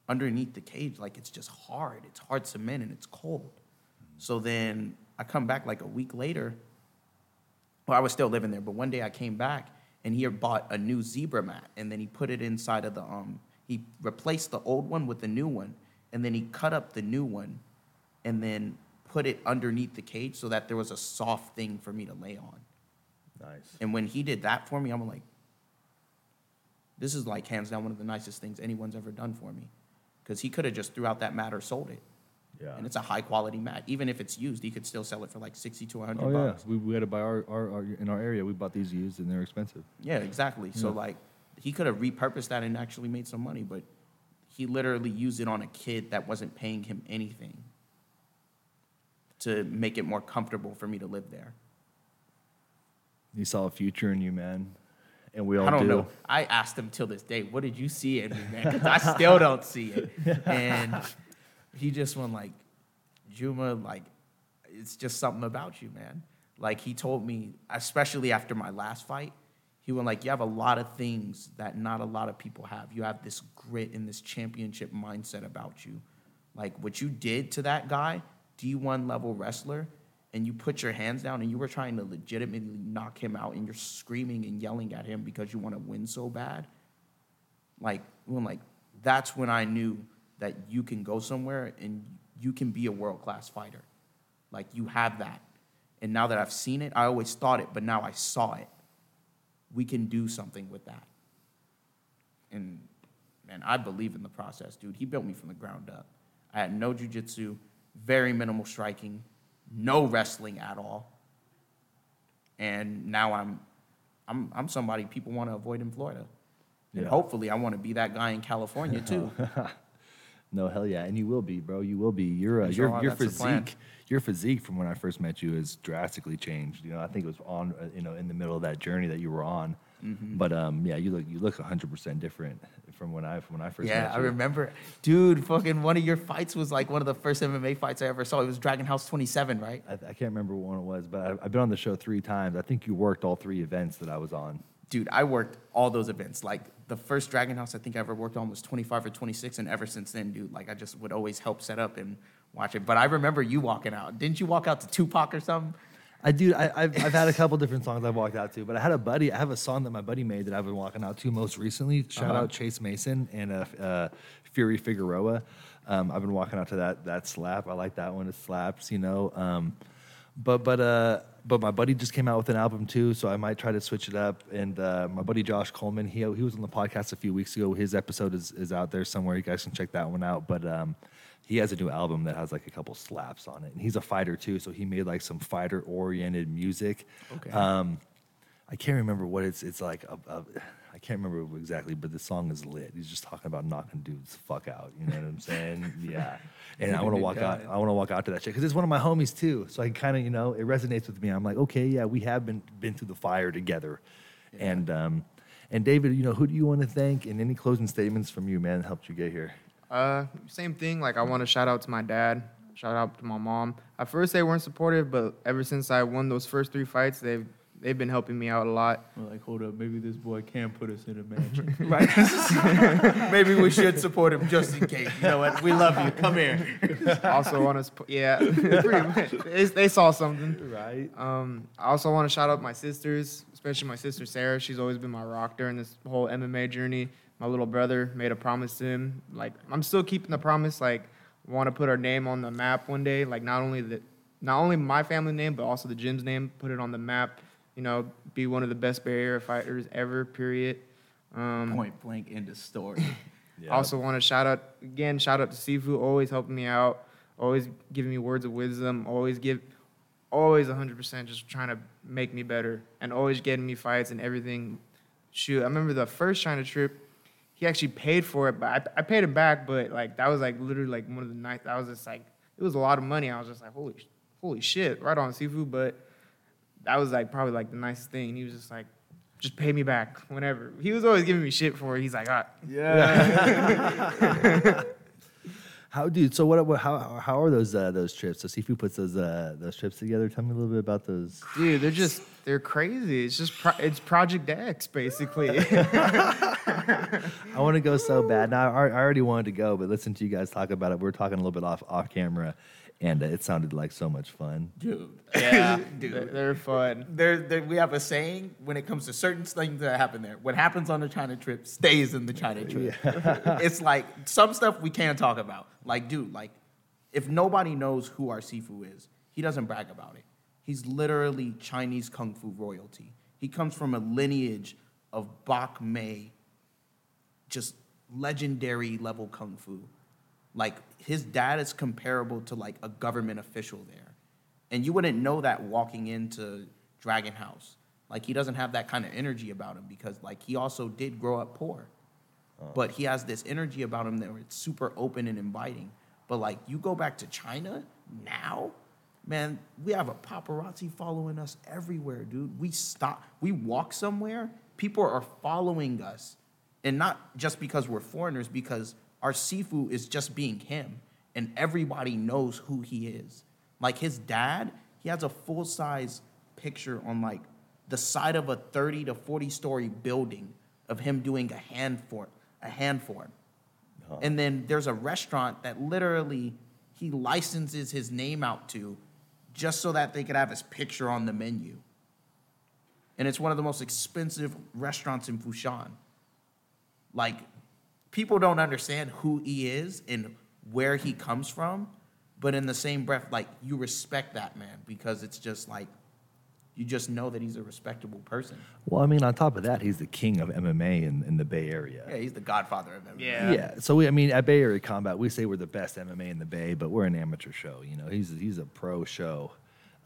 [SPEAKER 2] underneath the cage, like it's just hard. It's hard cement and it's cold. So then I come back like a week later. Well, I was still living there, but one day I came back and he had bought a new zebra mat and then he put it inside of the um he replaced the old one with the new one and then he cut up the new one and then put it underneath the cage so that there was a soft thing for me to lay on.
[SPEAKER 1] Nice.
[SPEAKER 2] And when he did that for me, I'm like, this is like hands down one of the nicest things anyone's ever done for me. Because he could have just threw out that mat or sold it.
[SPEAKER 1] Yeah.
[SPEAKER 2] And it's a high quality mat. Even if it's used, he could still sell it for like 60 to 100
[SPEAKER 1] Oh yeah,
[SPEAKER 2] bucks.
[SPEAKER 1] we, we had to buy our, our, our in our area. We bought these used and they're expensive.
[SPEAKER 2] Yeah, exactly. So like he could have repurposed that and actually made some money, but he literally used it on a kid that wasn't paying him anything to make it more comfortable for me to live there.
[SPEAKER 1] He saw a future in you, man, and we all
[SPEAKER 2] I don't
[SPEAKER 1] do.
[SPEAKER 2] know. I asked him till this day, "What did you see in me, man?" Because I still don't see it. And he just went like, "Juma, like, it's just something about you, man." Like he told me, especially after my last fight, he went like, "You have a lot of things that not a lot of people have. You have this grit and this championship mindset about you. Like what you did to that guy, D1 level wrestler." and you put your hands down and you were trying to legitimately knock him out and you're screaming and yelling at him because you want to win so bad like when like that's when i knew that you can go somewhere and you can be a world-class fighter like you have that and now that i've seen it i always thought it but now i saw it we can do something with that and man i believe in the process dude he built me from the ground up i had no jujitsu very minimal striking no wrestling at all. And now I'm, I'm, I'm somebody people want to avoid in Florida. And
[SPEAKER 1] Yeah.
[SPEAKER 2] hopefully, I want to be that guy in California too.
[SPEAKER 1] No, hell yeah, and you will be, bro. You will be. Your uh, your your
[SPEAKER 2] that's the plan.
[SPEAKER 1] physique, your physique from when I first met you has drastically changed. You know, I think it was on, uh, you know, in the middle of that journey that you were on.
[SPEAKER 2] Mm-hmm.
[SPEAKER 1] But um, yeah, you look you look hundred percent different from when I from when I first
[SPEAKER 2] Yeah, I remember, dude. Fucking one of your fights was like one of the first MMA fights I ever saw. It was Dragon House 27, right?
[SPEAKER 1] I, I can't remember what one it was, but I, I've been on the show three times. I think you worked all three events that I was on.
[SPEAKER 2] Dude, I worked all those events. Like the first Dragon House I think I ever worked on was 25 or 26, and ever since then, dude, like I just would always help set up and watch it. But I remember you walking out. Didn't you walk out to Tupac or something?
[SPEAKER 1] I do. I, I've, I've had a couple different songs I've walked out to, but I had a buddy. I have a song that my buddy made that I've been walking out to most recently. Shout
[SPEAKER 2] Uh-huh.
[SPEAKER 1] out Chase Mason and uh, uh, Fury Figueroa. Um, I've been walking out to that that slap. I like that one. It slaps, you know. Um, but but uh, but my buddy just came out with an album too, so I might try to switch it up. And uh, my buddy Josh Coleman, he he was on the podcast a few weeks ago. His episode is is out there somewhere. You guys can check that one out. But um, he has a new album that has like a couple slaps on it, and he's a fighter too. So he made like some fighter oriented music.
[SPEAKER 2] Okay.
[SPEAKER 1] Um, I can't remember what it's. It's like a, a, I can't remember exactly, but the song is lit. He's just talking about knocking dudes the fuck out. You know what I'm saying? Yeah. And I want to walk out. I want to walk out to that shit because it's one of my homies too. So I kind of, you know, it resonates with me. I'm like, okay, yeah, we have been been through the fire together, and um, and David, you know, who do you want to thank? And any closing statements from you, man, that helped you get here.
[SPEAKER 3] Uh, same thing. Like I want to shout out to my dad. Shout out to my mom. At first they weren't supportive, but ever since I won those first three fights, they've they've been helping me out a lot.
[SPEAKER 5] We're like, hold up, maybe this boy can put us in a match.
[SPEAKER 2] Right. Maybe we should support him just in case. You know what? We love you. Come here.
[SPEAKER 3] also want to, yeah, pretty much. They, they saw something.
[SPEAKER 1] Right.
[SPEAKER 3] Um, I also want to shout out my sisters, especially my sister Sarah. She's always been my rock during this whole MMA journey. My little brother made a promise to him. Like I'm still keeping the promise. Like want to put our name on the map one day. Like not only the, not only my family name, but also the gym's name. Put it on the map. You know, be one of the best Bay Area fighters ever. Period. Um,
[SPEAKER 2] Point blank in the story.
[SPEAKER 1] Yeah.
[SPEAKER 3] I also want to shout out again, shout out to Sifu, always helping me out, always giving me words of wisdom, always give, always 100% just trying to make me better, and always getting me fights and everything. Shoot, I remember the first China trip, he actually paid for it, but I, I paid him back, but like that was like literally like one of the nights. I was just like, it was a lot of money. I was just like, holy, holy shit, right on Sifu, but that was like probably like the nicest thing. He was just like, just pay me back whenever. He was always giving me shit for it. He's like, ah, Yeah.
[SPEAKER 1] How, dude? So what? what how how are those uh, those trips? So Sifu puts those uh, those trips together. Tell me a little bit about those.
[SPEAKER 3] Dude, they're just they're crazy. It's just pro- it's Project X basically.
[SPEAKER 1] I want to go so bad. Now I, I already wanted to go, but listen to you guys talk about it. We are talking a little bit off off camera, and it sounded like so much fun.
[SPEAKER 2] Dude. Yeah,
[SPEAKER 3] they're,
[SPEAKER 2] dude.
[SPEAKER 3] they're fun.
[SPEAKER 2] There, there, we have a saying when it comes to certain things that happen there. What happens on the China trip stays in the China trip. it's like some stuff we can't talk about. Like, dude, like if nobody knows who our Sifu is, he doesn't brag about it. He's literally Chinese kung fu royalty. He comes from a lineage of Bak Mei, just legendary level kung fu. Like his dad is comparable to like a government official there. And you wouldn't know that walking into Dragon House. Like he doesn't have that kind of energy about him because like he also did grow up poor. Oh. But he has this energy about him that it's super open and inviting. But like you go back to China now, man, we have a paparazzi following us everywhere, dude. We stop, we walk somewhere, people are following us. And not just because we're foreigners, because our Sifu is just being him. And everybody knows who he is. Like his dad, he has a full size picture on like the side of a 30 to 40 story building of him doing a hand for a hand form. And then there's a restaurant that literally he licenses his name out to just so that they could have his picture on the menu. And it's one of the most expensive restaurants in Foshan. Like, people don't understand who he is and where he comes from, but in the same breath, like, you respect that man because it's just like, You just know that he's a respectable person.
[SPEAKER 1] Well, I mean, on top of that, he's the king of MMA in, in the Bay Area.
[SPEAKER 2] Yeah, he's the godfather of MMA.
[SPEAKER 3] Yeah.
[SPEAKER 1] Yeah. So we, I mean, at Bay Area Combat, we say we're the best MMA in the Bay, but we're an amateur show. You know, he's he's a pro show.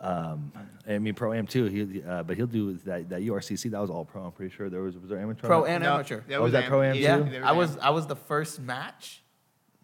[SPEAKER 1] Um, I mean, pro am too. He, uh, but he'll do that. That URCC that was all pro. I'm pretty sure there was was there amateur.
[SPEAKER 2] Pro
[SPEAKER 1] on
[SPEAKER 2] and
[SPEAKER 3] No,
[SPEAKER 2] amateur.
[SPEAKER 3] that
[SPEAKER 1] Oh, was that
[SPEAKER 3] am-
[SPEAKER 1] pro-am
[SPEAKER 3] yeah,
[SPEAKER 1] too?
[SPEAKER 3] there
[SPEAKER 2] I was. I was the first match.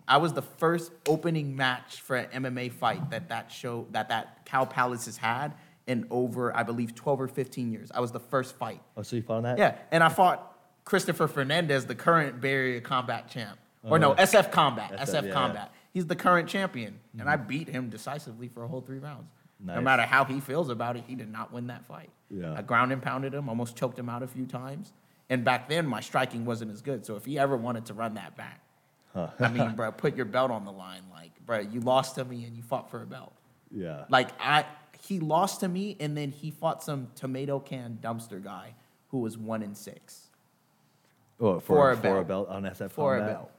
[SPEAKER 2] I was the first opening match for an MMA fight that that show that that Cow Palace has had in over I believe 12 or 15 years. I was the first fight.
[SPEAKER 1] Oh, so you fought on that?
[SPEAKER 2] Yeah, and I fought Christopher Fernandez, the current Bay Area Combat champ, or no
[SPEAKER 1] Oh.
[SPEAKER 2] SF Combat,
[SPEAKER 1] SF,
[SPEAKER 2] SF,
[SPEAKER 1] yeah, Mm-hmm.
[SPEAKER 2] Combat. He's the current champion, and I beat him decisively for a whole three rounds.
[SPEAKER 1] Nice.
[SPEAKER 2] No matter how he feels about it, he did not win that fight.
[SPEAKER 1] Yeah.
[SPEAKER 2] I ground and pounded him, almost choked him out a few times. And back then, my striking wasn't as good. So if he ever wanted to run that back, I mean, bro, put your belt on the line. Like, bro, you lost to me and you fought for a belt.
[SPEAKER 1] Yeah.
[SPEAKER 2] Like I, he lost to me, and then he fought some tomato can dumpster guy who was one in six.
[SPEAKER 1] Oh, for,
[SPEAKER 2] For a
[SPEAKER 1] for
[SPEAKER 2] belt.
[SPEAKER 1] a belt on SF
[SPEAKER 2] For a belt.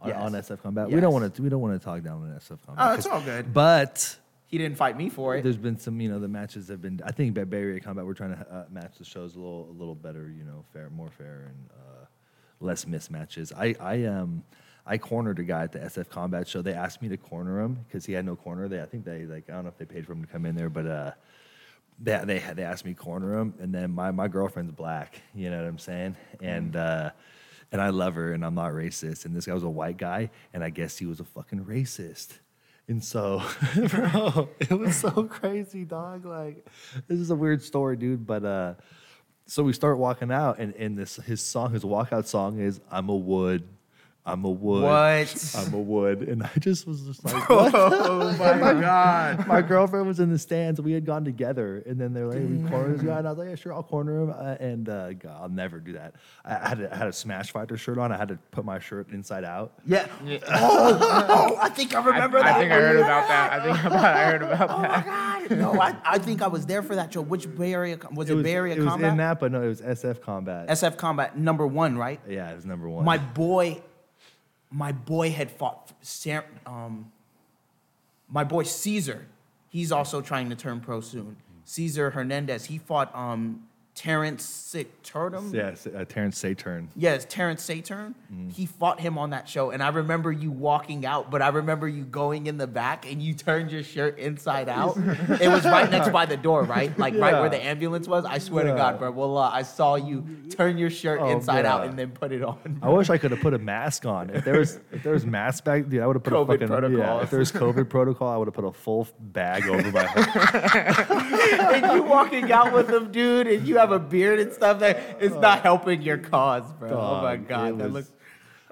[SPEAKER 1] On,
[SPEAKER 2] Yes.
[SPEAKER 1] on SF Combat. We don't want to. We don't want to talk down on SF Combat.
[SPEAKER 2] Oh, it's all good.
[SPEAKER 1] But
[SPEAKER 2] He didn't fight me for it.
[SPEAKER 1] there's been some, you know, the matches have been. I think at Combat, we're trying to uh, match the shows a little, a little better. You know, fair, more fair, and uh, less mismatches. I, I, um, I cornered a guy at the SF Combat show. They asked me to corner him because he had no corner. They, I think they like, I don't know if they paid for him to come in there, but uh, they they had they asked me to corner him, and then my my girlfriend's black. You know what I'm saying? And uh, and I love her, and I'm not racist. And this guy was a white guy, and I guess he was a fucking racist. And so, bro, it was so crazy, dog. Like, this is a weird story, dude. But uh, so we start walking out, and, and this his song, his walkout song is "I'm a wood, I'm a wood,
[SPEAKER 2] What?
[SPEAKER 1] I'm a wood," and I just was just like, what?
[SPEAKER 3] Oh my god.
[SPEAKER 1] my girlfriend was in the stands. We had gone together, and then they're like, "We corner this guy," and I was like, "Yeah, sure, I'll corner him." Uh, and uh, God, I'll never do that. I had a, I had a Smash Fighter shirt on. I had to put my shirt inside out.
[SPEAKER 2] yeah. Oh, oh, I think I
[SPEAKER 3] I,
[SPEAKER 2] remember
[SPEAKER 3] I
[SPEAKER 2] that.
[SPEAKER 3] I think I heard about that. I think about, I heard about
[SPEAKER 2] Oh my
[SPEAKER 3] that.
[SPEAKER 2] god! No, I, I think I was there for that show. Which Bay Area com- was it? Bay Area
[SPEAKER 1] it was
[SPEAKER 2] Combat?
[SPEAKER 1] in that, but no, it was SF Combat.
[SPEAKER 2] SF Combat number one, right?
[SPEAKER 1] yeah, it was number one.
[SPEAKER 2] My boy, my boy had fought. Um, my boy Caesar, he's also trying to turn pro soon. Caesar Hernandez, he fought um, Terrence Saturn.
[SPEAKER 1] yes, uh, Terrence Saturn.
[SPEAKER 2] Yes, Terrence Saturn.
[SPEAKER 1] Mm-hmm.
[SPEAKER 2] He fought him on that show, and I remember you walking out, but I remember you going in the back and you turned your shirt inside out. it was right next by the door, right? Like right where the ambulance was. I swear
[SPEAKER 1] Yeah.
[SPEAKER 2] to God, bro. Well, uh, I saw you turn your shirt
[SPEAKER 1] Oh,
[SPEAKER 2] inside out and then put it on.
[SPEAKER 1] I wish I could have put a mask on. If there was if there was mask back, dude, I would have put
[SPEAKER 2] COVID
[SPEAKER 1] a fucking Yeah,
[SPEAKER 2] protocols.
[SPEAKER 1] if there was COVID protocol, I would have put a full bag over my head.
[SPEAKER 2] and you walking out with him, dude, and you have a beard and stuff. That it's not oh. helping your cause, bro. oh my
[SPEAKER 1] Dog,
[SPEAKER 2] God, that
[SPEAKER 1] was-
[SPEAKER 2] looks.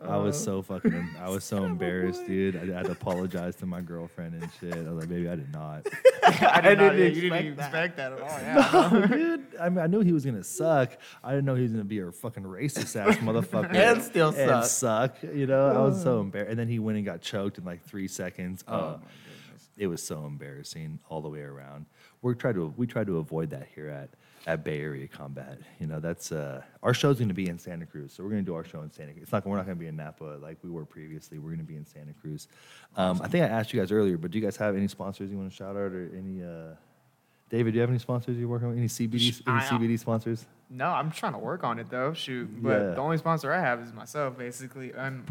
[SPEAKER 1] I was so uh-huh. fucking, I was so embarrassed, dude. I had to apologize to my girlfriend and shit. I was like, baby, I did not.
[SPEAKER 3] I did not,
[SPEAKER 2] didn't
[SPEAKER 3] yeah, you didn't
[SPEAKER 2] expect
[SPEAKER 3] even
[SPEAKER 2] that.
[SPEAKER 3] expect that at all. Yeah.
[SPEAKER 1] dude, I mean, I knew he was gonna suck. I didn't know he was gonna be a fucking racist ass motherfucker
[SPEAKER 2] And still
[SPEAKER 1] and
[SPEAKER 2] suck.
[SPEAKER 1] suck. You know, I was so embarrassed. And then he went and got choked in like three seconds. Oh, uh, it was so embarrassing all the way around. We try to we try to avoid that here at at Bay Area Combat. You know, that's uh, our show's going to be in Santa Cruz, so we're going to do our show in Santa Cruz. It's not we're not going to be in Napa like we were previously. We're going to be in Santa Cruz. Um, I think I asked you guys earlier, but do you guys have any sponsors you want to shout out or any? Uh, David, do you have any sponsors you're working with? Any CBD any
[SPEAKER 3] I-
[SPEAKER 1] CBD sponsors?
[SPEAKER 3] No, I'm trying to work on it though. Shoot, but
[SPEAKER 1] Yeah.
[SPEAKER 3] the only sponsor I have is myself, basically. And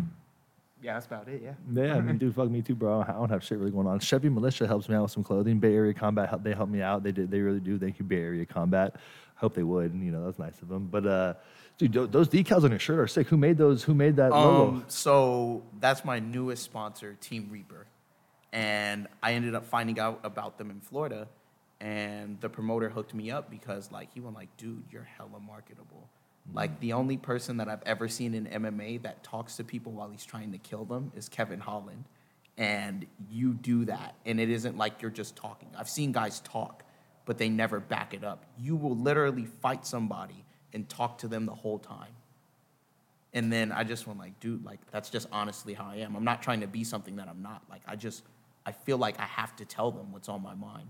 [SPEAKER 3] yeah, that's about it. Yeah.
[SPEAKER 1] Yeah, I mean, dude, fuck me too, bro. I don't have shit really going on. Chevy Militia helps me out with some clothing. Bay Area Combat, help- they help me out. They did, they really do. Thank you, Bay Area Combat. I hope they would. And, You know, that's nice of them. But uh, dude, those decals on your shirt are sick. Who made those? Who made that logo?
[SPEAKER 2] Um, so that's my newest sponsor, Team Reaper, and I ended up finding out about them in Florida, and the promoter hooked me up because like he was like, dude, you're hella marketable. Like the only person that I've ever seen in MMA that talks to people while he's trying to kill them is Kevin Holland, and you do that, and it isn't like you're just talking. I've seen guys talk, but they never back it up. You will literally fight somebody and talk to them the whole time. And then I just went like, dude, like that's just honestly how I am. I'm not trying to be something that I'm not. Like I just I feel like I have to tell them what's on my mind.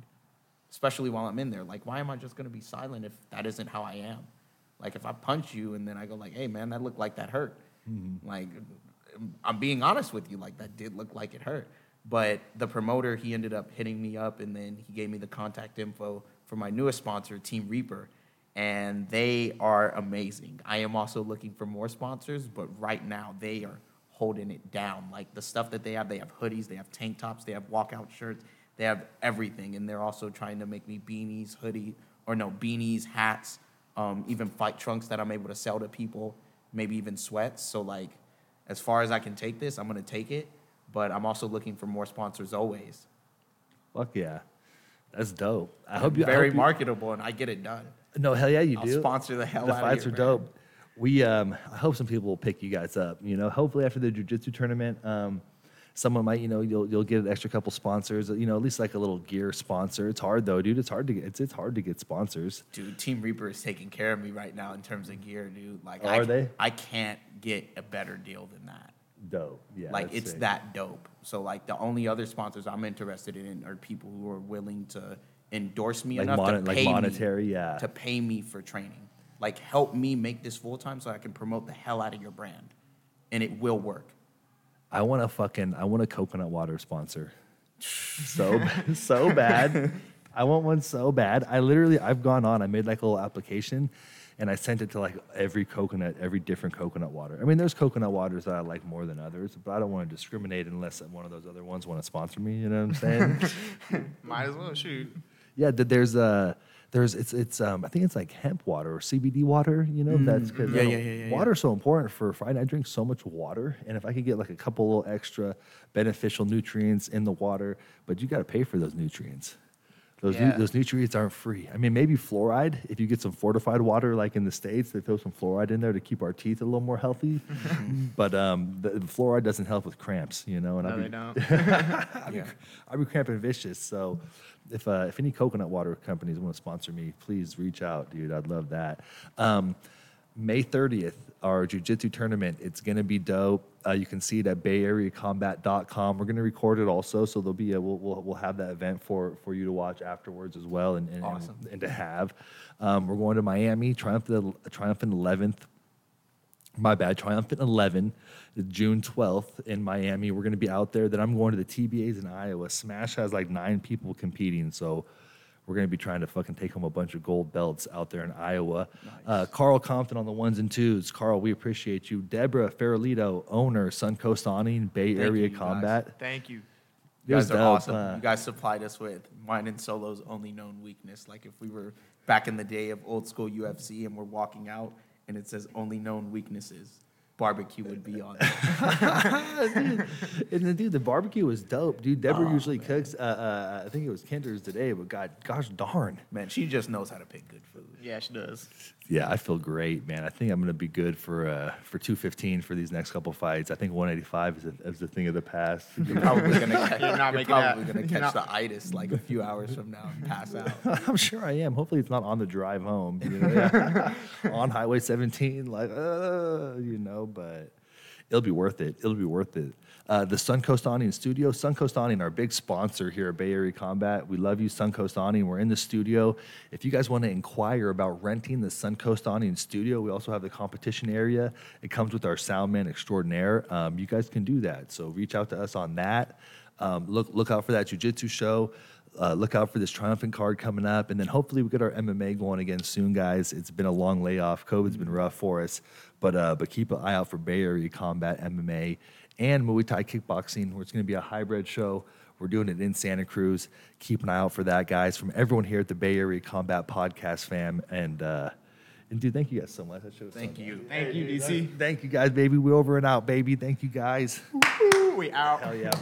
[SPEAKER 2] Especially while I'm in there. Like, why am I just gonna be silent if that isn't how I am? Like if I punch you and then I go like, hey man, that looked like that hurt. Mm-hmm. Like I'm being honest with you, like that did look like it hurt. But the promoter, he ended up hitting me up and then he gave me the contact info for my newest sponsor, Team Reaper, and they are amazing. I am also looking for more sponsors, but right now they are holding it down. Like the stuff that they have, they have hoodies, they have tank tops, they have walkout shirts, they have everything, and they're also trying to make me beanies, hoodie, or no beanies, hats, um, even fight trunks that I'm able to sell to people, maybe even sweats. So like, as far as I can take this, I'm gonna take it, but I'm also looking for more sponsors always.
[SPEAKER 1] Fuck yeah, that's dope. I hope you
[SPEAKER 2] very
[SPEAKER 1] hope you-
[SPEAKER 2] marketable, and I get it done.
[SPEAKER 1] No, hell yeah, you
[SPEAKER 2] I'll
[SPEAKER 1] do.
[SPEAKER 2] sponsor the hell
[SPEAKER 1] the
[SPEAKER 2] out of
[SPEAKER 1] fights are
[SPEAKER 2] brand.
[SPEAKER 1] dope. We, um, I hope some people will pick you guys up. You know, hopefully after the jujitsu tournament, um, someone might, you know, you'll you'll get an extra couple sponsors. You know, at least like a little gear sponsor. It's hard though, dude. It's hard to get. It's it's hard to get sponsors.
[SPEAKER 2] Dude, Team Reaper is taking care of me right now in terms of gear, dude. Like,
[SPEAKER 1] Oh,
[SPEAKER 2] I,
[SPEAKER 1] are they?
[SPEAKER 2] I can't get a better deal than that.
[SPEAKER 1] Dope. Yeah.
[SPEAKER 2] like, it's
[SPEAKER 1] sick.
[SPEAKER 2] that dope. So, like, the only other sponsors I'm interested in are people who are willing to endorse me
[SPEAKER 1] Like
[SPEAKER 2] enough
[SPEAKER 1] moni-
[SPEAKER 2] to
[SPEAKER 1] like
[SPEAKER 2] pay me-
[SPEAKER 1] monetary, yeah.
[SPEAKER 2] to pay me for training. Like, help me make this full time so I can promote the hell out of your brand, and it will work.
[SPEAKER 1] I want a fucking. I want a coconut water sponsor. So so bad. I want one so bad. I literally I've gone on. I made like a little application, and I sent it to like every coconut, every different coconut water. I mean, there's coconut waters that I like more than others, but I don't want to discriminate unless one of those other ones want to sponsor me. You know what I'm saying?
[SPEAKER 3] Might as well shoot.
[SPEAKER 1] yeah. th- There's uh there's it's it's um I think it's like hemp water or CBD water. You know that's because
[SPEAKER 2] Yeah, yeah, yeah, yeah, yeah.
[SPEAKER 1] water's so important for fighting. I drink so much water, and if I could get like a couple little extra beneficial nutrients in the water, but you got to pay for those nutrients. Those nu- those nutrients aren't free. I mean, maybe fluoride. If you get some fortified water, like in the states, they throw some fluoride in there to keep our teeth a little more healthy. but um, the, the fluoride doesn't help with cramps, you know. And
[SPEAKER 3] No, they
[SPEAKER 1] be,
[SPEAKER 3] don't.
[SPEAKER 1] I'd be, I'd be cramping vicious. So if uh, if any coconut water companies want to sponsor me, please reach out, dude. I'd love that. Um, May 30th, our jujitsu tournament. It's gonna be dope. Uh, you can see it at bayareacombat.com. We're gonna record it also, so there'll be a we'll, we'll, we'll have that event for for you to watch afterwards as well, and and, and-
[SPEAKER 2] Awesome.
[SPEAKER 1] and, to have. Um, we're going to Miami, triumphant triumphant 11th my bad, Triumphant 11, June 12th in Miami. We're going to be out there. Then I'm going to the TBAs in Iowa. Smash has like nine people competing. So we're going to be trying to fucking take home a bunch of gold belts out there in Iowa. Uh, Carl Compton on the ones and twos. Carl, we appreciate you. Deborah Farolito, owner, Suncoast Awning, Bay
[SPEAKER 2] Thank
[SPEAKER 1] Area
[SPEAKER 2] you, guys.
[SPEAKER 1] Combat.
[SPEAKER 3] Thank you.
[SPEAKER 2] You guys are
[SPEAKER 1] dope,
[SPEAKER 2] awesome.
[SPEAKER 1] uh,
[SPEAKER 2] you guys supplied us with mine and Solo's only known weakness. Like if we were back in the day of old school UFC and we're walking out and it says only known weaknesses, barbecue would be on. it.
[SPEAKER 1] and then, dude, the barbecue was dope, dude. Deborah
[SPEAKER 2] Oh,
[SPEAKER 1] usually cooks. Uh, uh, I think it was Kinder's today, but God, gosh darn.
[SPEAKER 2] Man, she just knows how to pick good food.
[SPEAKER 3] Yeah, she does.
[SPEAKER 1] Yeah, I feel great, man. I think I'm going to be good for uh, for 215 for these next couple fights. I think 185 is a, is a thing of the past.
[SPEAKER 2] You're probably gonna catch,
[SPEAKER 3] You're not
[SPEAKER 2] you're probably
[SPEAKER 3] that.
[SPEAKER 2] gonna
[SPEAKER 3] You're
[SPEAKER 2] catch
[SPEAKER 3] not-
[SPEAKER 2] the itis like a few hours from now and pass out.
[SPEAKER 1] I'm sure I am. Hopefully, it's not on the drive home. You know, yeah. on Highway 17, like, uh, you know, but it'll be worth it. It'll be worth it. Uh, the Suncoast Awning Studio. Suncoast Awning, our big sponsor here at Bay Area Combat. We love you, Suncoast Awning. We're in the studio. If you guys want to inquire about renting the Suncoast Awning Studio, we also have the competition area. It comes with our soundman extraordinaire. Um, you guys can do that. So reach out to us on that. Um, look, look out for that jujitsu show. Uh, look out for this triumphant card coming up, and then hopefully we get our MMA going again soon, guys. It's been a long layoff. COVID's been rough for us, but uh, but keep an eye out for Bay Area Combat MMA and Muay Thai Kickboxing, where it's going to be a hybrid show. We're doing it in Santa Cruz. Keep an eye out for that, guys. From everyone here at the Bay Area Combat Podcast fam, and uh, and dude, thank you guys so much. That show's
[SPEAKER 2] Thank you.
[SPEAKER 3] Thank you, DC.
[SPEAKER 1] Thank you guys, baby. We're over and out, baby. Thank you guys.
[SPEAKER 3] We out.
[SPEAKER 1] Hell yeah.